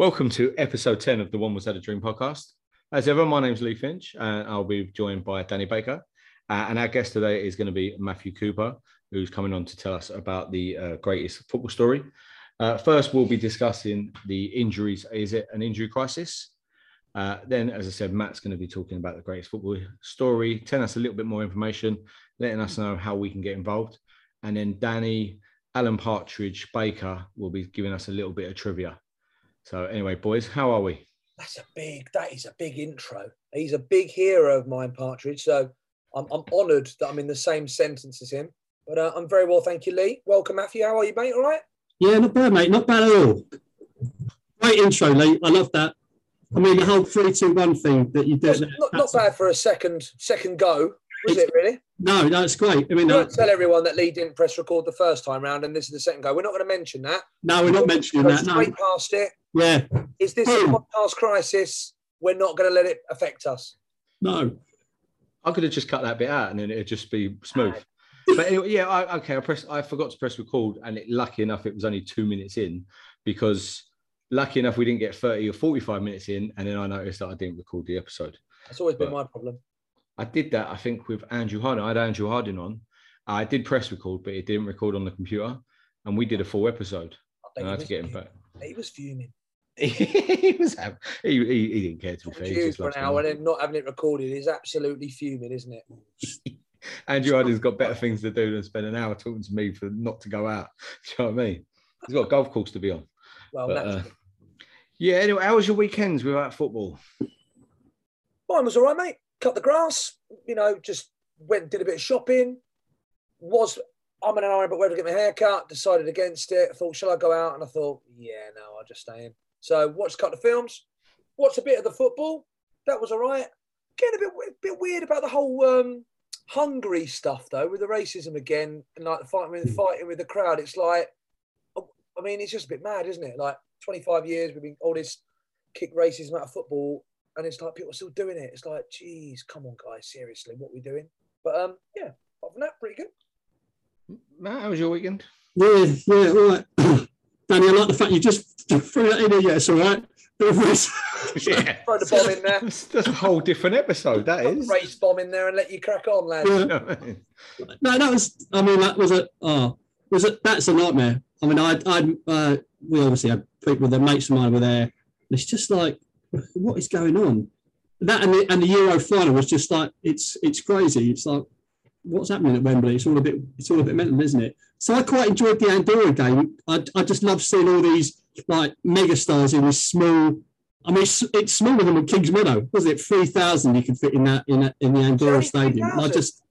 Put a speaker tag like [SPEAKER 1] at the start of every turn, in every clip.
[SPEAKER 1] Welcome to episode 10 of the One Was That a Dream podcast. As ever, my name's Lee Finch and I'll be joined by Danny Baker. Uh, and our guest today is going to be Matthew Couper, who's coming on to tell us about the uh, greatest football story. Uh, first, we'll be discussing the injuries. Is it an injury crisis? Uh, then, as I said, Matt's going to be talking about the greatest football story, telling us a little bit more information, letting us know how we can get involved. And then Danny, Alan Partridge, Baker will be giving us a little bit of trivia. So, anyway, boys, how are we?
[SPEAKER 2] That's a big. That is a big intro. He's a big hero of mine, Partridge. So I'm, I'm honoured that I'm in the same sentence as him. But uh, I'm very well, thank you, Lee. Welcome, Matthew. How are you, mate? All right?
[SPEAKER 3] Yeah, not bad, mate. Not bad at all. Great intro, Lee. I love that. I mean, the whole three, two, one thing that you did.
[SPEAKER 2] Not, not, not bad for a second second go, was
[SPEAKER 3] It's-
[SPEAKER 2] it? Really?
[SPEAKER 3] No, no, it's great. I mean,
[SPEAKER 2] Don't
[SPEAKER 3] uh,
[SPEAKER 2] tell everyone that Lee didn't press record the first time round, and this is the second go. We're not going to mention that.
[SPEAKER 3] no, we're not mentioning that. No,
[SPEAKER 2] straight past it.
[SPEAKER 3] Yeah,
[SPEAKER 2] Is this a
[SPEAKER 3] Boom.
[SPEAKER 2] podcast crisis? We're not going to let it affect us.
[SPEAKER 3] no.
[SPEAKER 1] I could have just cut that bit out and then it'd just be smooth. But anyway, yeah, I, okay. I pressed. I forgot to press record, and it, lucky enough, it was only two minutes in because lucky enough we didn't get thirty or forty-five minutes in, and then I noticed that I didn't record the episode.
[SPEAKER 2] That's always been my problem.
[SPEAKER 1] I did that, I think, with Andrew Harding. I had Andrew Harding on. I did press record, but it didn't record on the computer, and we did a full episode.
[SPEAKER 2] Oh, I
[SPEAKER 1] And I had to get him back.
[SPEAKER 2] He was fuming.
[SPEAKER 1] he was happy. He, he, he didn't care to be fair. he
[SPEAKER 2] for an hour and then not having it recorded is absolutely fuming, isn't it?
[SPEAKER 1] Andrew Harding's got better things to do than spend an hour talking to me for not to go out. Do you know what I mean? He's got a golf course to be on.
[SPEAKER 2] Well,
[SPEAKER 1] But, uh, yeah. Anyway, how was your weekends without football?
[SPEAKER 2] Mine was all right, mate. Cut the grass, you know, just went and did a bit of shopping. Was I'm in an iron, but whether to get my hair cut, decided against it. I thought, shall I go out? And I thought, yeah, no, I'll just stay in. So watched a couple of films, watched a bit of the football. That was all right. Getting a bit bit weird about the whole um, Hungary stuff though, with the racism again, and like the fighting with fighting with the crowd. It's like, I mean, it's just a bit mad, isn't it? Like 25 years we've been all this kick racism out of football, and it's like people are still doing it. It's like, geez, come on, guys, seriously, what are we doing? But um, yeah, apart from that, pretty good.
[SPEAKER 1] Matt, how was your weekend?
[SPEAKER 3] Yeah, yeah, all right. Danny, I like the fact you just threw that in there. Yeah, it's all right.
[SPEAKER 1] Yeah.
[SPEAKER 2] Throw the bomb in there,
[SPEAKER 1] That's, that's a whole different episode. That is.
[SPEAKER 2] race bomb in there, and let you crack on, lad.
[SPEAKER 3] Yeah.
[SPEAKER 1] You know what I mean?
[SPEAKER 3] No, that was. I mean, that was a. Oh, was it? That's a nightmare. I mean, I, I, uh, we obviously had people, their mates of mine were there. And it's just like, what is going on? That and the, and the Euro final was just like, it's, it's crazy. It's like, what's happening at Wembley? It's all a bit, it's all a bit mental, isn't it? So I quite enjoyed the Andorra game. I, I just love seeing all these like mega stars in this small. I mean, it's, it's smaller than Kings Meadow, was it? Three thousand you could fit in that in, that- in the Andorra
[SPEAKER 2] only
[SPEAKER 3] Stadium. I just,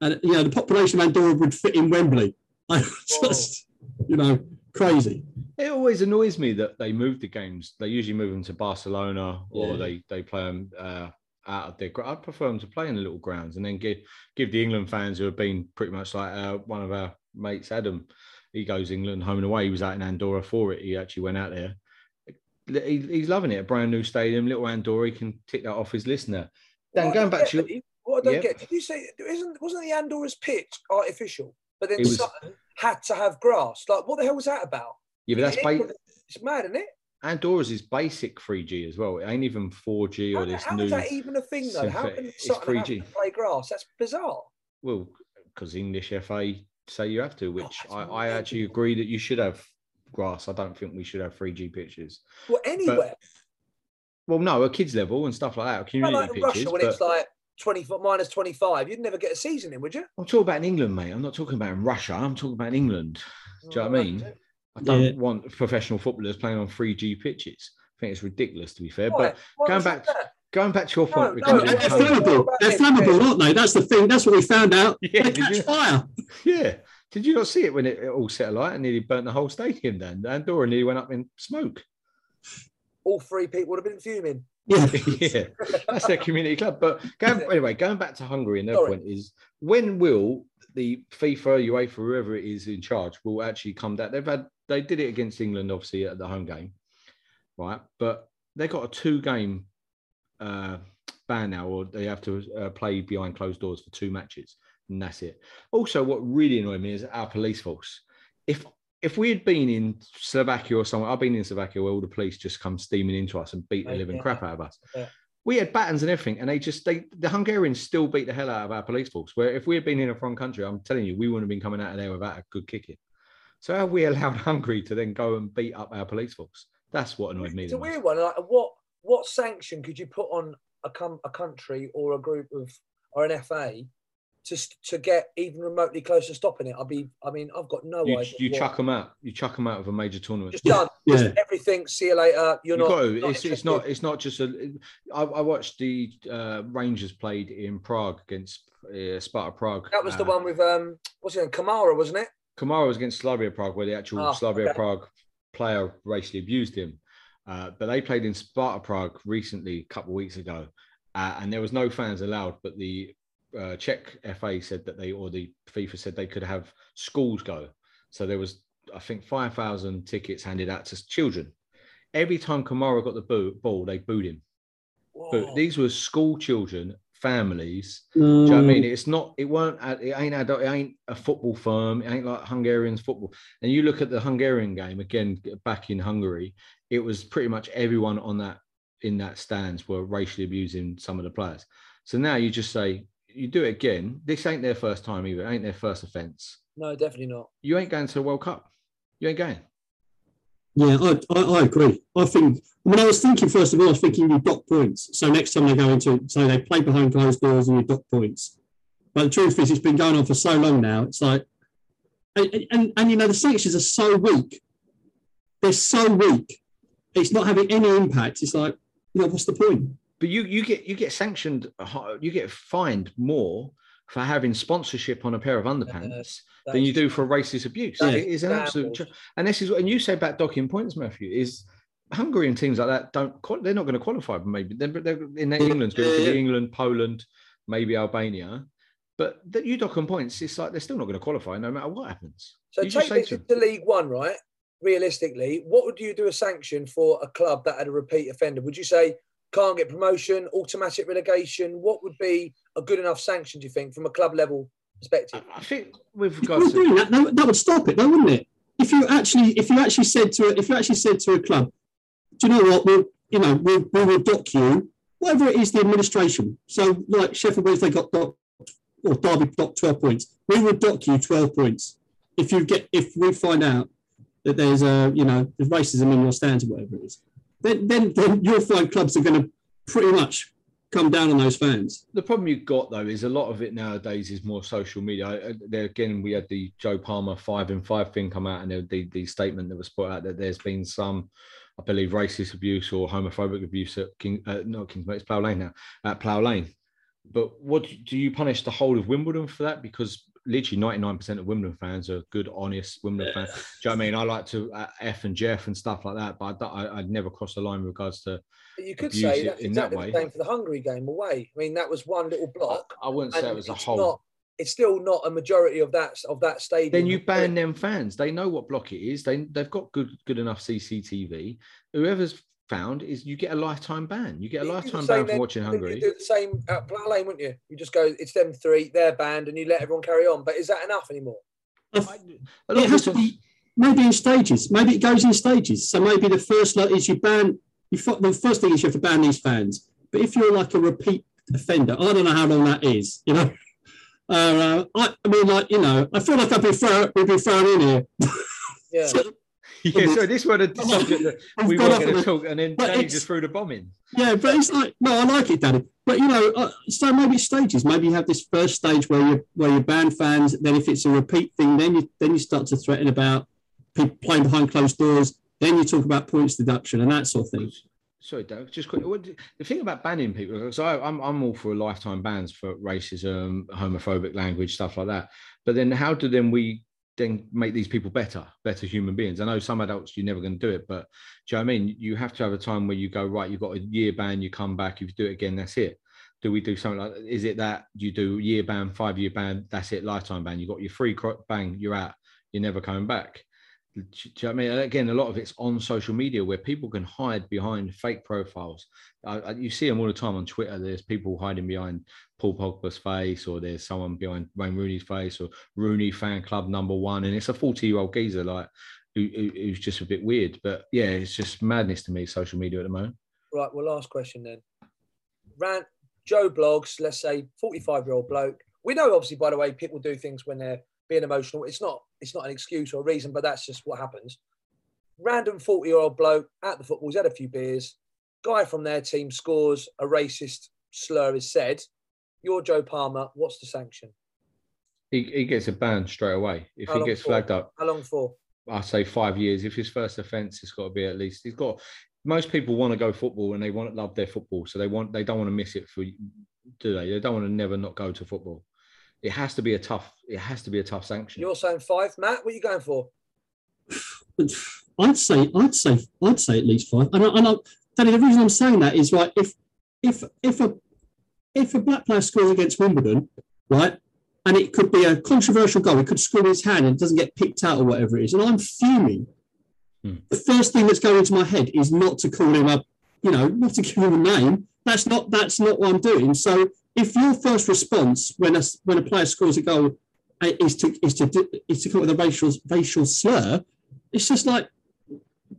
[SPEAKER 3] and you know, the population of Andorra would fit in Wembley. I just, you know, crazy.
[SPEAKER 1] It always annoys me that they move the games. They usually move them to Barcelona or
[SPEAKER 3] Yeah.
[SPEAKER 1] they they play them uh, out of their. gr- I'd prefer them to play in the little grounds and then give give the England fans who have been pretty much like uh, one of our mates, Adam. He goes England home and away. He was out in Andorra for it. He actually went out there. He, he's loving it. A brand new stadium, little Andorra. He can tick that off his list now. Dan,
[SPEAKER 2] What
[SPEAKER 1] going back to
[SPEAKER 2] Lee, what I don't
[SPEAKER 1] Yep.
[SPEAKER 2] get, did you say isn't wasn't the Andorra's pitch artificial? But then
[SPEAKER 1] It was-
[SPEAKER 2] Sutton had to have grass. Like, what the hell was that about?
[SPEAKER 1] Yeah, but that's ba-
[SPEAKER 2] It's mad, isn't it?
[SPEAKER 1] Andorra's is basic 3G as well. It ain't even 4G or
[SPEAKER 2] How,
[SPEAKER 1] this
[SPEAKER 2] how
[SPEAKER 1] new.
[SPEAKER 2] is that even a thing, though? How can
[SPEAKER 1] it's 3G.
[SPEAKER 2] to play grass? That's bizarre.
[SPEAKER 1] Well, because English FA say you have to, oh, which
[SPEAKER 2] that's
[SPEAKER 1] I, I actually agree that you should have grass. I don't think we should have 3G pitches.
[SPEAKER 2] Well, anywhere.
[SPEAKER 1] Well, no, at kids level and stuff like that, community
[SPEAKER 2] like in
[SPEAKER 1] pitches.
[SPEAKER 2] Russia when
[SPEAKER 1] but
[SPEAKER 2] it's like 20 minus 25, you'd never get a season in, would you?
[SPEAKER 1] I'm talking about in England, mate. I'm not talking about in Russia. I'm talking about in England. Do you know what I mean? I don't
[SPEAKER 3] Yeah.
[SPEAKER 1] want professional footballers playing on 3G pitches. I think it's ridiculous, to be fair.
[SPEAKER 2] Why?
[SPEAKER 1] But
[SPEAKER 2] Why
[SPEAKER 1] going back,
[SPEAKER 2] that?
[SPEAKER 1] going back to your point,
[SPEAKER 2] No,
[SPEAKER 1] regarding
[SPEAKER 2] no,
[SPEAKER 3] they're
[SPEAKER 1] COVID-
[SPEAKER 3] flammable. They're flammable, aren't they? That's the thing. That's what we found out.
[SPEAKER 1] Yeah,
[SPEAKER 3] they
[SPEAKER 1] did
[SPEAKER 3] catch
[SPEAKER 1] you?
[SPEAKER 3] fire.
[SPEAKER 1] Yeah. Did you not see it when it, it all set alight and nearly burnt the whole stadium down? Andorra nearly went up in smoke.
[SPEAKER 2] All three people would have been fuming.
[SPEAKER 3] Yeah.
[SPEAKER 1] yeah, that's their community club. But going, anyway, going back to Hungary, and their
[SPEAKER 2] Sorry.
[SPEAKER 1] point is when will the FIFA, UEFA, whoever it is in charge, will actually come down? They've had they did it against England, obviously at the home game, right? But they've got a two-game uh, ban now, or they have to uh, play behind closed doors for two matches, and that's it. Also, what really annoyed me is our police force. If if we had been in Slovakia or somewhere, I've been in Slovakia where all the police just come steaming into us and beat the
[SPEAKER 2] Right,
[SPEAKER 1] living
[SPEAKER 2] yeah.
[SPEAKER 1] crap out of us.
[SPEAKER 2] Yeah.
[SPEAKER 1] We had batons and everything, and they just they the Hungarians still beat the hell out of our police force. Where if we had been in a foreign country, I'm telling you, we wouldn't have been coming out of there without a good kicking. So how have we allowed Hungary to then go and beat up our police force? That's what annoyed me.
[SPEAKER 2] It's a weird one. Like, what what sanction could you put on a com- a country or a group of or an FA to to get even remotely close to stopping it? I'd be. I mean, I've got no
[SPEAKER 1] You,
[SPEAKER 2] idea.
[SPEAKER 1] you
[SPEAKER 2] what-
[SPEAKER 1] chuck them out. You chuck them out of a major tournament.
[SPEAKER 2] just done.
[SPEAKER 3] Yeah.
[SPEAKER 2] Just everything. See you later. You're
[SPEAKER 1] You've
[SPEAKER 2] not.
[SPEAKER 1] got to.
[SPEAKER 2] not
[SPEAKER 1] It's, it's not. It's not just a. I, I watched the uh, Rangers played in Prague against uh, Sparta Prague.
[SPEAKER 2] That was the
[SPEAKER 1] uh,
[SPEAKER 2] one with um. What's it? name? Kamara, wasn't it?
[SPEAKER 1] Kamara was against Slavia Prague, where the actual
[SPEAKER 2] Oh,
[SPEAKER 1] Slavia
[SPEAKER 2] okay.
[SPEAKER 1] Prague player racially abused him. Uh, but they played in Sparta Prague recently, a couple of weeks ago, uh, and there was no fans allowed. But the uh, Czech FA said that they, or the FIFA said they could have schools go. So there was, I think, five thousand tickets handed out to children. Every time Kamara got the boo- ball, they booed him. But these were school children, families, do you know what I
[SPEAKER 3] Mm.
[SPEAKER 1] mean? It's not. It weren't. It ain't adult. It ain't a football firm. It ain't like Hungarians football. And you look at the Hungarian game again back in Hungary. It was pretty much everyone on that in that stands were racially abusing some of the players. So now you just say you do it again. This ain't their first time either. It ain't their first offence.
[SPEAKER 2] No, definitely not.
[SPEAKER 1] You ain't going to the World Cup. You ain't going.
[SPEAKER 3] Yeah, I, I, I agree. I think, I mean, I was thinking, first of all, I was thinking you dock points. So next time they go into, so they play behind closed doors and you dock points. But the truth is, it's been going on for so long now. It's like, and, and, and you know, the sanctions are so weak. They're so weak. It's not having any impact. It's like, you know, what's the point?
[SPEAKER 1] But you you get you get sanctioned. uh, You get fined more for having sponsorship on a pair of underpants than you do for racist abuse.
[SPEAKER 2] That
[SPEAKER 1] It is an absolute,
[SPEAKER 2] shambles.
[SPEAKER 1] jo- and this is and you say about docking points, Matthew, is Hungary and teams like that don't qual- they're not going to qualify. Maybe they're, they're in England's group, it could be England, Poland, maybe Albania, but that you dock on points, it's like they're still not going to qualify no matter what happens.
[SPEAKER 2] So
[SPEAKER 1] you
[SPEAKER 2] take this
[SPEAKER 1] to
[SPEAKER 2] to League One, right? Realistically, what would you do a sanction for a club that had a repeat offender? Would you say can't get promotion, automatic relegation? What would be a good enough sanction? Do you think, from a club level perspective?
[SPEAKER 1] I think with
[SPEAKER 3] Well,
[SPEAKER 1] regards to
[SPEAKER 3] really, that, that, that would stop it, though, wouldn't it? If you actually, if you actually said to, a, if you actually said to a club, do you know what? We'll, you know, we we will dock you, whatever it is, the administration. So, like Sheffield Wednesday got docked, or Derby docked twelve points. We will dock you twelve points if you get if we find out that there's a, you know, there's racism in your stands or whatever it is. Then, then, then you'll find clubs are going to pretty much come down on those fans.
[SPEAKER 1] the problem you've got though is a lot of it nowadays is more social media. There again, we had the Joe Palmer five and five thing come out, and the, the statement that was put out that there's been some, I believe, racist abuse or homophobic abuse at King, uh, not Kings, it's Plough Lane now, at Plough Lane. But what do you punish the whole of Wimbledon for that? Because literally 99% of Wimbledon fans are good, honest Wimbledon fans. Do you know what I mean? I like to uh, F and Jeff and stuff like that, but I, I, I'd never cross the line with regards to.
[SPEAKER 2] But you could say that's
[SPEAKER 1] in that
[SPEAKER 2] exactly
[SPEAKER 1] way.
[SPEAKER 2] the same for the Hungary game away. I mean, that was one little block.
[SPEAKER 1] I wouldn't say it was a whole.
[SPEAKER 2] Not, it's still not a majority of that of that stadium.
[SPEAKER 1] then you ban them fans. They know what block it is. They they've got good good enough CCTV. Whoever's found is you get a lifetime ban. You get a
[SPEAKER 2] You
[SPEAKER 1] lifetime ban for
[SPEAKER 2] then-
[SPEAKER 1] watching
[SPEAKER 2] then
[SPEAKER 1] Hungary.
[SPEAKER 2] You do the same at Plough Lane, wouldn't you? You just go, it's them three, they're banned, and you let everyone carry on. But is that enough anymore?
[SPEAKER 1] A lot
[SPEAKER 3] it
[SPEAKER 1] of
[SPEAKER 3] has to be maybe in stages. Maybe it goes in stages. So maybe the first lot is you ban. You fo- the first thing is you have to ban these fans. But if you're like a repeat offender, I don't know how long that is. You know, uh, I, I mean, like you know, I feel like I've been thrown, we've been thrown in here.
[SPEAKER 2] Yeah.
[SPEAKER 3] So-
[SPEAKER 1] Yeah, so this was the subject that we were going to talk, and then
[SPEAKER 3] But
[SPEAKER 1] Danny just threw the bomb in.
[SPEAKER 3] Yeah, but it's like no, I like it, Danny. But you know, uh, so maybe stages. Maybe you have this first stage where you where you ban fans. Then if it's a repeat thing, then you then you start to threaten about people playing behind closed doors. Then you talk about points deduction and that sort of thing.
[SPEAKER 1] Sorry, Doug. Just quick. What, the thing about banning people, because I, I'm I'm all for lifetime bans for racism, homophobic language, stuff like that. But then, how do then we then make these people better, better human beings? I know some adults you're never going to do it, but do you know what I mean? You have to have a time where you go right. You've got a year ban. You come back. If you do it again, that's it. Do we do something like? Is it that you do year ban, five year ban? That's it. Lifetime ban. You got your free bang. You're out. You're never coming back. Do you know I mean? Again, a lot of it's on social media where people can hide behind fake profiles. You see them all the time on Twitter. There's people hiding behind Paul Pogba's face, or there's someone behind Wayne Rooney's face, or Rooney fan club number one, and it's a 40 year old geezer like who, who- who's just a bit weird. But yeah, it's just madness to me. Social media at the moment.
[SPEAKER 2] Right. Well, last question then. Rant Joe Bloggs. Let's say forty-five-year-old bloke. We know, obviously, by the way, people do things when they're being emotional. It's not. It's not an excuse or a reason, but that's just what happens. Random forty-year-old bloke at the football. He's had a few beers. Guy from their team scores a racist slur. Is said. You're Joe Palmer. What's the sanction?
[SPEAKER 1] He, he gets a ban straight away if
[SPEAKER 2] How
[SPEAKER 1] he gets
[SPEAKER 2] for?
[SPEAKER 1] flagged up.
[SPEAKER 2] How long for?
[SPEAKER 1] I say five years. If his first offence, it's got to be at least. He's got. Most people want to go football and they want to love their football, so they want they don't want to miss it for. Do they? They don't want to never not go to football. It has to be a tough. It has to be a tough sanction.
[SPEAKER 2] You're saying five, Matt. What are you going for?
[SPEAKER 3] I'd say, I'd say, I'd say at least five. And, I, and I, Danny, the reason I'm saying that is right. If if if a if a black player scores against Wimbledon, right, and it could be a controversial goal, it could score in his hand and it doesn't get picked out or whatever it is, and I'm fuming.
[SPEAKER 1] Hmm.
[SPEAKER 3] The first thing that's going into my head is not to call him up, you know, not to give him a name. That's not that's not what I'm doing. So if your first response when a when a player scores a goal uh, is to is to is to come up with a racial racial slur, it's just like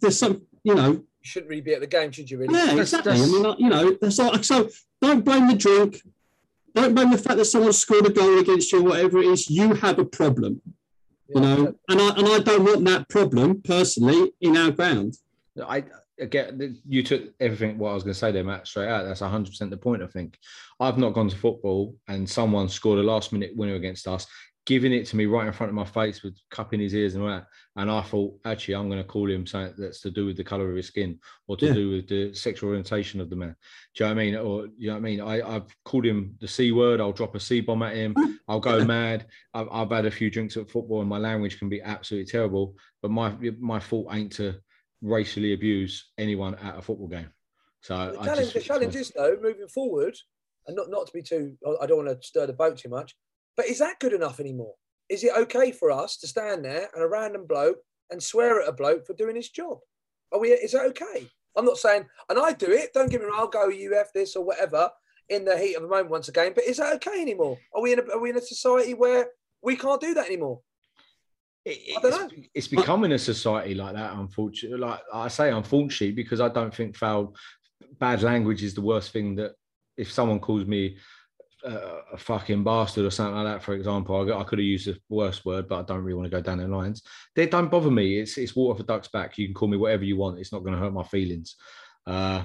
[SPEAKER 3] there's some you know
[SPEAKER 2] You shouldn't really be at the game, should you? Really?
[SPEAKER 3] yeah
[SPEAKER 1] That's-
[SPEAKER 3] exactly. I mean like, you know that's like so don't blame the drink, don't blame the fact that someone scored a goal against you or whatever it is. You have a problem, you
[SPEAKER 2] Yeah.
[SPEAKER 3] know, and I and I don't want that problem personally in our ground.
[SPEAKER 1] I again, you took everything what I was going to say there, Matt, straight out. That's 100 percent the point. I think I've not gone to football, and someone scored a last minute winner against us, giving it to me right in front of my face with cupping his ears and all that. And I thought, actually, I'm going to call him something that's to do with the color of his skin or to
[SPEAKER 3] Yeah.
[SPEAKER 1] do with the sexual orientation of the man. Do you know what I mean? Or you know what I mean? I, I've called him the C word. I'll drop a C bomb at him. I'll go mad. I've, I've had a few drinks at football, and my language can be absolutely terrible. But my my fault ain't to racially abuse anyone at a football game. So
[SPEAKER 2] The
[SPEAKER 1] I
[SPEAKER 2] challenge,
[SPEAKER 1] just,
[SPEAKER 2] the challenge is though, moving forward, and not, not to be too, I don't want to stir the boat too much, but is that good enough anymore? Is it okay for us to stand there and a random bloke and swear at a bloke for doing his job? Are we? Is that okay? I'm not saying, and I do it. Don't get me wrong. I'll go you f this or whatever in the heat of the moment once again. But is that okay anymore? Are we in a, are we in a society where we can't do that anymore?
[SPEAKER 1] It- it's, it's becoming a society like that, unfortunately. Like I say, unfortunately, because I don't think foul, bad language is the worst thing that if someone calls me uh, a fucking bastard or something like that, for example, I, I could have used the worst word, but I don't really want to go down the lines. They don't bother me. It's it's water for ducks back. You can call me whatever you want. It's not going to hurt my feelings. Uh,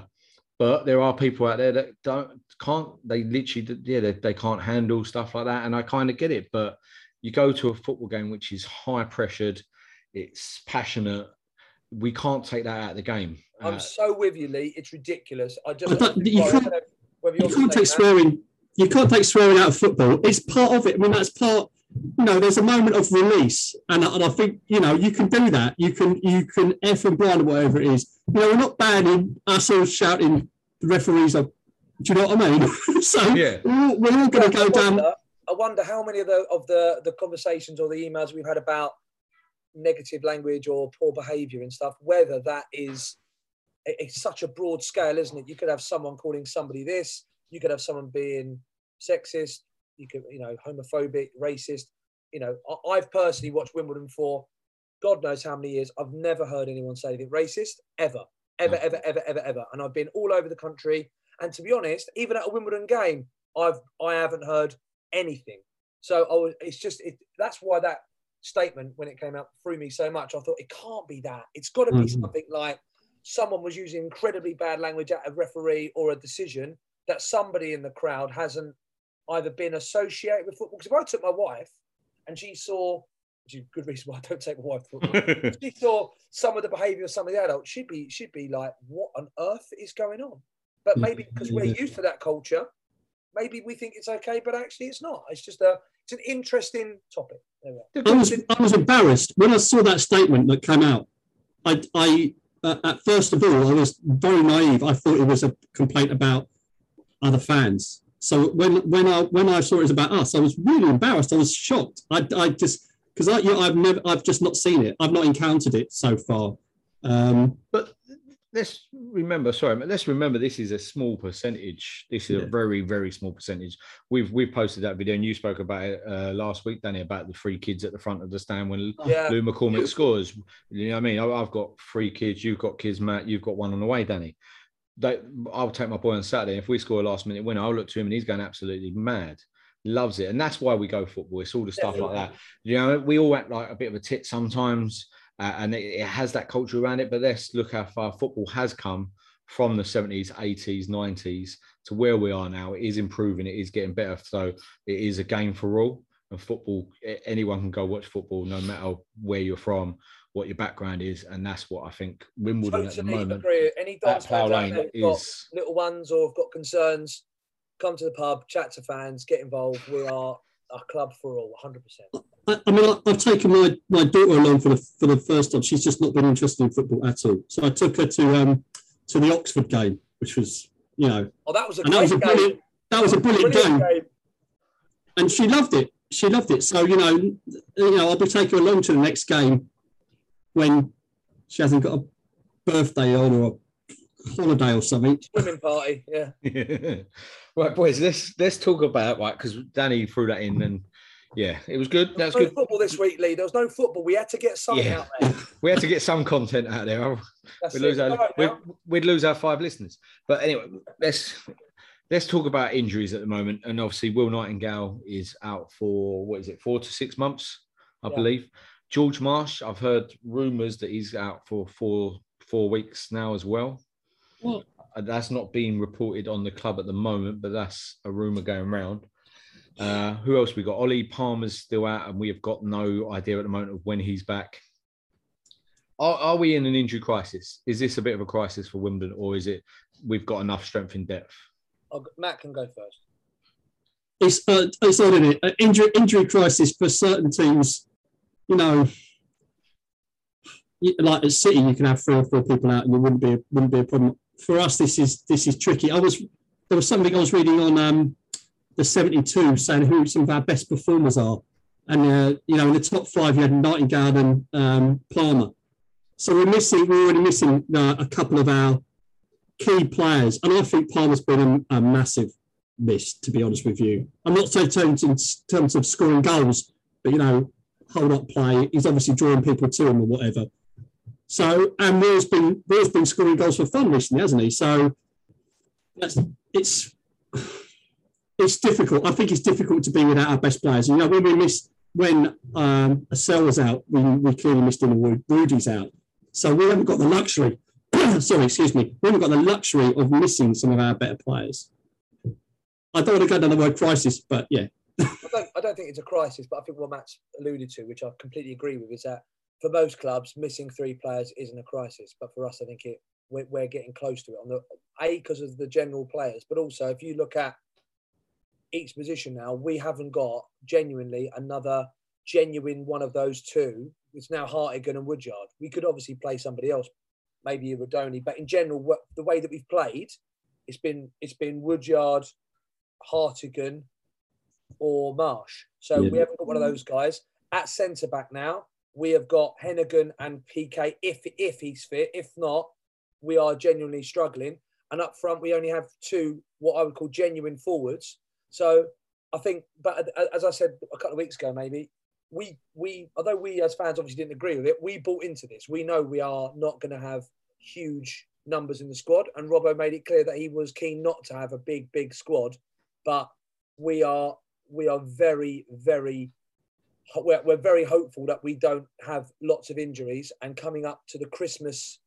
[SPEAKER 1] but there are people out there that don't can't. They literally, yeah, they, they can't handle stuff like that, and I kind of get it. But you go to a football game which is high pressured, it's passionate. We can't take that out of the game.
[SPEAKER 2] I'm
[SPEAKER 1] Uh,
[SPEAKER 2] so with you, Lee. It's ridiculous. I just
[SPEAKER 3] I don't- you can't-
[SPEAKER 2] don't
[SPEAKER 3] you can't take
[SPEAKER 2] same, Matt.
[SPEAKER 3] swearing. You can't take swearing out of football. It's part of it. I mean, that's part. You know, there's a moment of release, and, I- and I think you know you can do that. You can you can f and blind or whatever it is. You know, we're not banning us all shouting the referees up. Do you know what I mean? so
[SPEAKER 1] Yeah.
[SPEAKER 3] we're all, all going to go down.
[SPEAKER 2] wonder, I wonder how many of the of the the conversations or the emails we've had about negative language or poor behaviour and stuff. Whether that is it's such a broad scale, isn't it? You could have someone calling somebody this. You could have someone being sexist. You could, you know, homophobic, racist. you know, I've personally watched Wimbledon for God knows how many years. I've never heard anyone say anything racist ever, ever, ever, ever, ever, ever. And I've been all over the country. And to be honest, even at a Wimbledon game, I've I haven't heard anything. So I was, it's just it, that's why that statement when it came out threw me so much. I thought it can't be that. It's got to be
[SPEAKER 3] Mhm.
[SPEAKER 2] something like someone was using incredibly bad language at a referee or a decision that somebody in the crowd hasn't either been associated with football. Because if I took my wife and she saw, which is a good reason why I don't take my wife football, she saw some of the behaviour of some of the adults, she'd be she'd be like, "What on earth is going on?" But maybe because we're used to that culture, maybe we think it's okay, but actually it's not. It's just a it's an interesting topic. There we are.
[SPEAKER 3] I was I was embarrassed when I saw that statement that came out. I I uh, at first of all I was very naive. I thought it was a complaint about other fans. So when when I when I saw it was about us, I was really embarrassed. I was shocked. I I just because I you know, I've never I've just not seen it. I've not encountered it so far. Um,
[SPEAKER 1] But let's remember, sorry, but let's remember this is a small percentage. This is a very, very small percentage. We've we've posted that video and you spoke about it uh, last week, Danny, about the three kids at the front of the stand when
[SPEAKER 2] Yeah.
[SPEAKER 1] Luke McCormick scores. You know what I mean? I've got three kids, you've got kids, Matt, you've got one on the way, Danny. They, I'll take my boy on Saturday. If we score a last minute winner, I'll look to him and he's going absolutely mad. Loves it. And that's why we go football. It's all the stuff like that. You know, we all act like a bit of a tit sometimes, uh, and it, it has that culture around it. But let's look how far football has come from the 70s, 80s, 90s to where we are now. It is improving, it is getting better. So it is a game for all. And football, anyone can go watch football, no matter where you're from, what your background is. And that's what I think Wimbledon at the moment
[SPEAKER 2] agree. Any dance fans
[SPEAKER 1] Lane
[SPEAKER 2] there who've got little ones or have got concerns, come to the pub, chat to fans, get involved. We are a club for all, 100%.
[SPEAKER 3] I, I mean, I- I've taken my, my daughter along for the for the first time. She's just not been interested in football at all. So I took her to um to the Oxford game, which was you know
[SPEAKER 2] Oh, that was a
[SPEAKER 3] and that was a
[SPEAKER 2] game.
[SPEAKER 3] brilliant that was a brilliant,
[SPEAKER 2] Brilliant
[SPEAKER 3] game.
[SPEAKER 2] game.
[SPEAKER 3] and she loved it. She loved it. So you know, you know, I'll be taking her along to the next game when she hasn't got a birthday on or a holiday or something.
[SPEAKER 2] Swimming party, yeah.
[SPEAKER 1] right, boys. Let's let's talk about right because Danny threw that in, and yeah, it was good. That's
[SPEAKER 2] no
[SPEAKER 1] good.
[SPEAKER 2] football this week, Lee. There was no football. We had to get something
[SPEAKER 1] Yeah.
[SPEAKER 2] out there.
[SPEAKER 1] We had to get some content out there.
[SPEAKER 2] Oh, That's
[SPEAKER 1] We'd lose our
[SPEAKER 2] right
[SPEAKER 1] we'd, we'd lose our five listeners. But anyway, let's let's talk about injuries at the moment. And obviously, Will Nightingale is out for what is it, four to six months, I
[SPEAKER 2] Yeah.
[SPEAKER 1] believe. George Marsh, I've heard rumours that he's out for four four weeks now as well.
[SPEAKER 3] What?
[SPEAKER 1] Uh, That's not being reported on the club at the moment, but that's a rumour going around. Uh, who else we got? Ollie Palmer's still out, and we have got no idea at the moment of when he's back. Are, are we in an injury crisis? Is this a bit of a crisis for Wimbledon, or is it we've got enough strength in depth?
[SPEAKER 2] I'll Matt can go first.
[SPEAKER 3] It's uh, it's odd, isn't it? An injury injury crisis for certain teams. You know, like at City, you can have three or four people out, and it wouldn't be wouldn't be a problem. For us, this is this is tricky. I was there was something I was reading on um, the seventy two saying who some of our best performers are, and uh, you know in the top five you had Nightingale and um, Palmer. So we're missing we're already missing uh, a couple of our key players, and I think Palmer's been a, a massive miss, to be honest with you. I'm not so terms in terms of scoring goals, but you know, hold up play. He's obviously drawing people to him or whatever. So and Will's been Will's been scoring goals for fun recently, hasn't he? So that's it's it's difficult. I think it's difficult to be without our best players. You know, when we miss when um, Assal was out, we, we clearly missed him and Rudy's out. So we haven't got the luxury. sorry, excuse me. We haven't got the luxury of missing some of our better players. I don't want to go down the word crisis, but yeah,
[SPEAKER 2] I don't, I don't think it's a crisis, but I think what Matt's alluded to, which I completely agree with, is that for most clubs, missing three players isn't a crisis. But for us, I think it we're, we're getting close to it on the a because of the general players, but also if you look at each position now, we haven't got genuinely another genuine one of those two. It's now Hartigan and Woodyard. We could obviously play somebody else, maybe Rudoni, but in general, what, the way that we've played, it's been it's been Woodyard, Hartigan, or Marsh. So
[SPEAKER 3] Yeah.
[SPEAKER 2] we haven't got one of those guys at centre back now. We have got Heneghan and PK if if he's fit. If not, we are genuinely struggling. And up front, we only have two what I would call genuine forwards. So I think, but as I said a couple of weeks ago, maybe we we although we as fans obviously didn't agree with it, we bought into this. We know we are not going to have huge numbers in the squad, and Robbo made it clear that he was keen not to have a big big squad, but we are we are very very we're, we're very hopeful that we don't have lots of injuries and coming up to the Christmas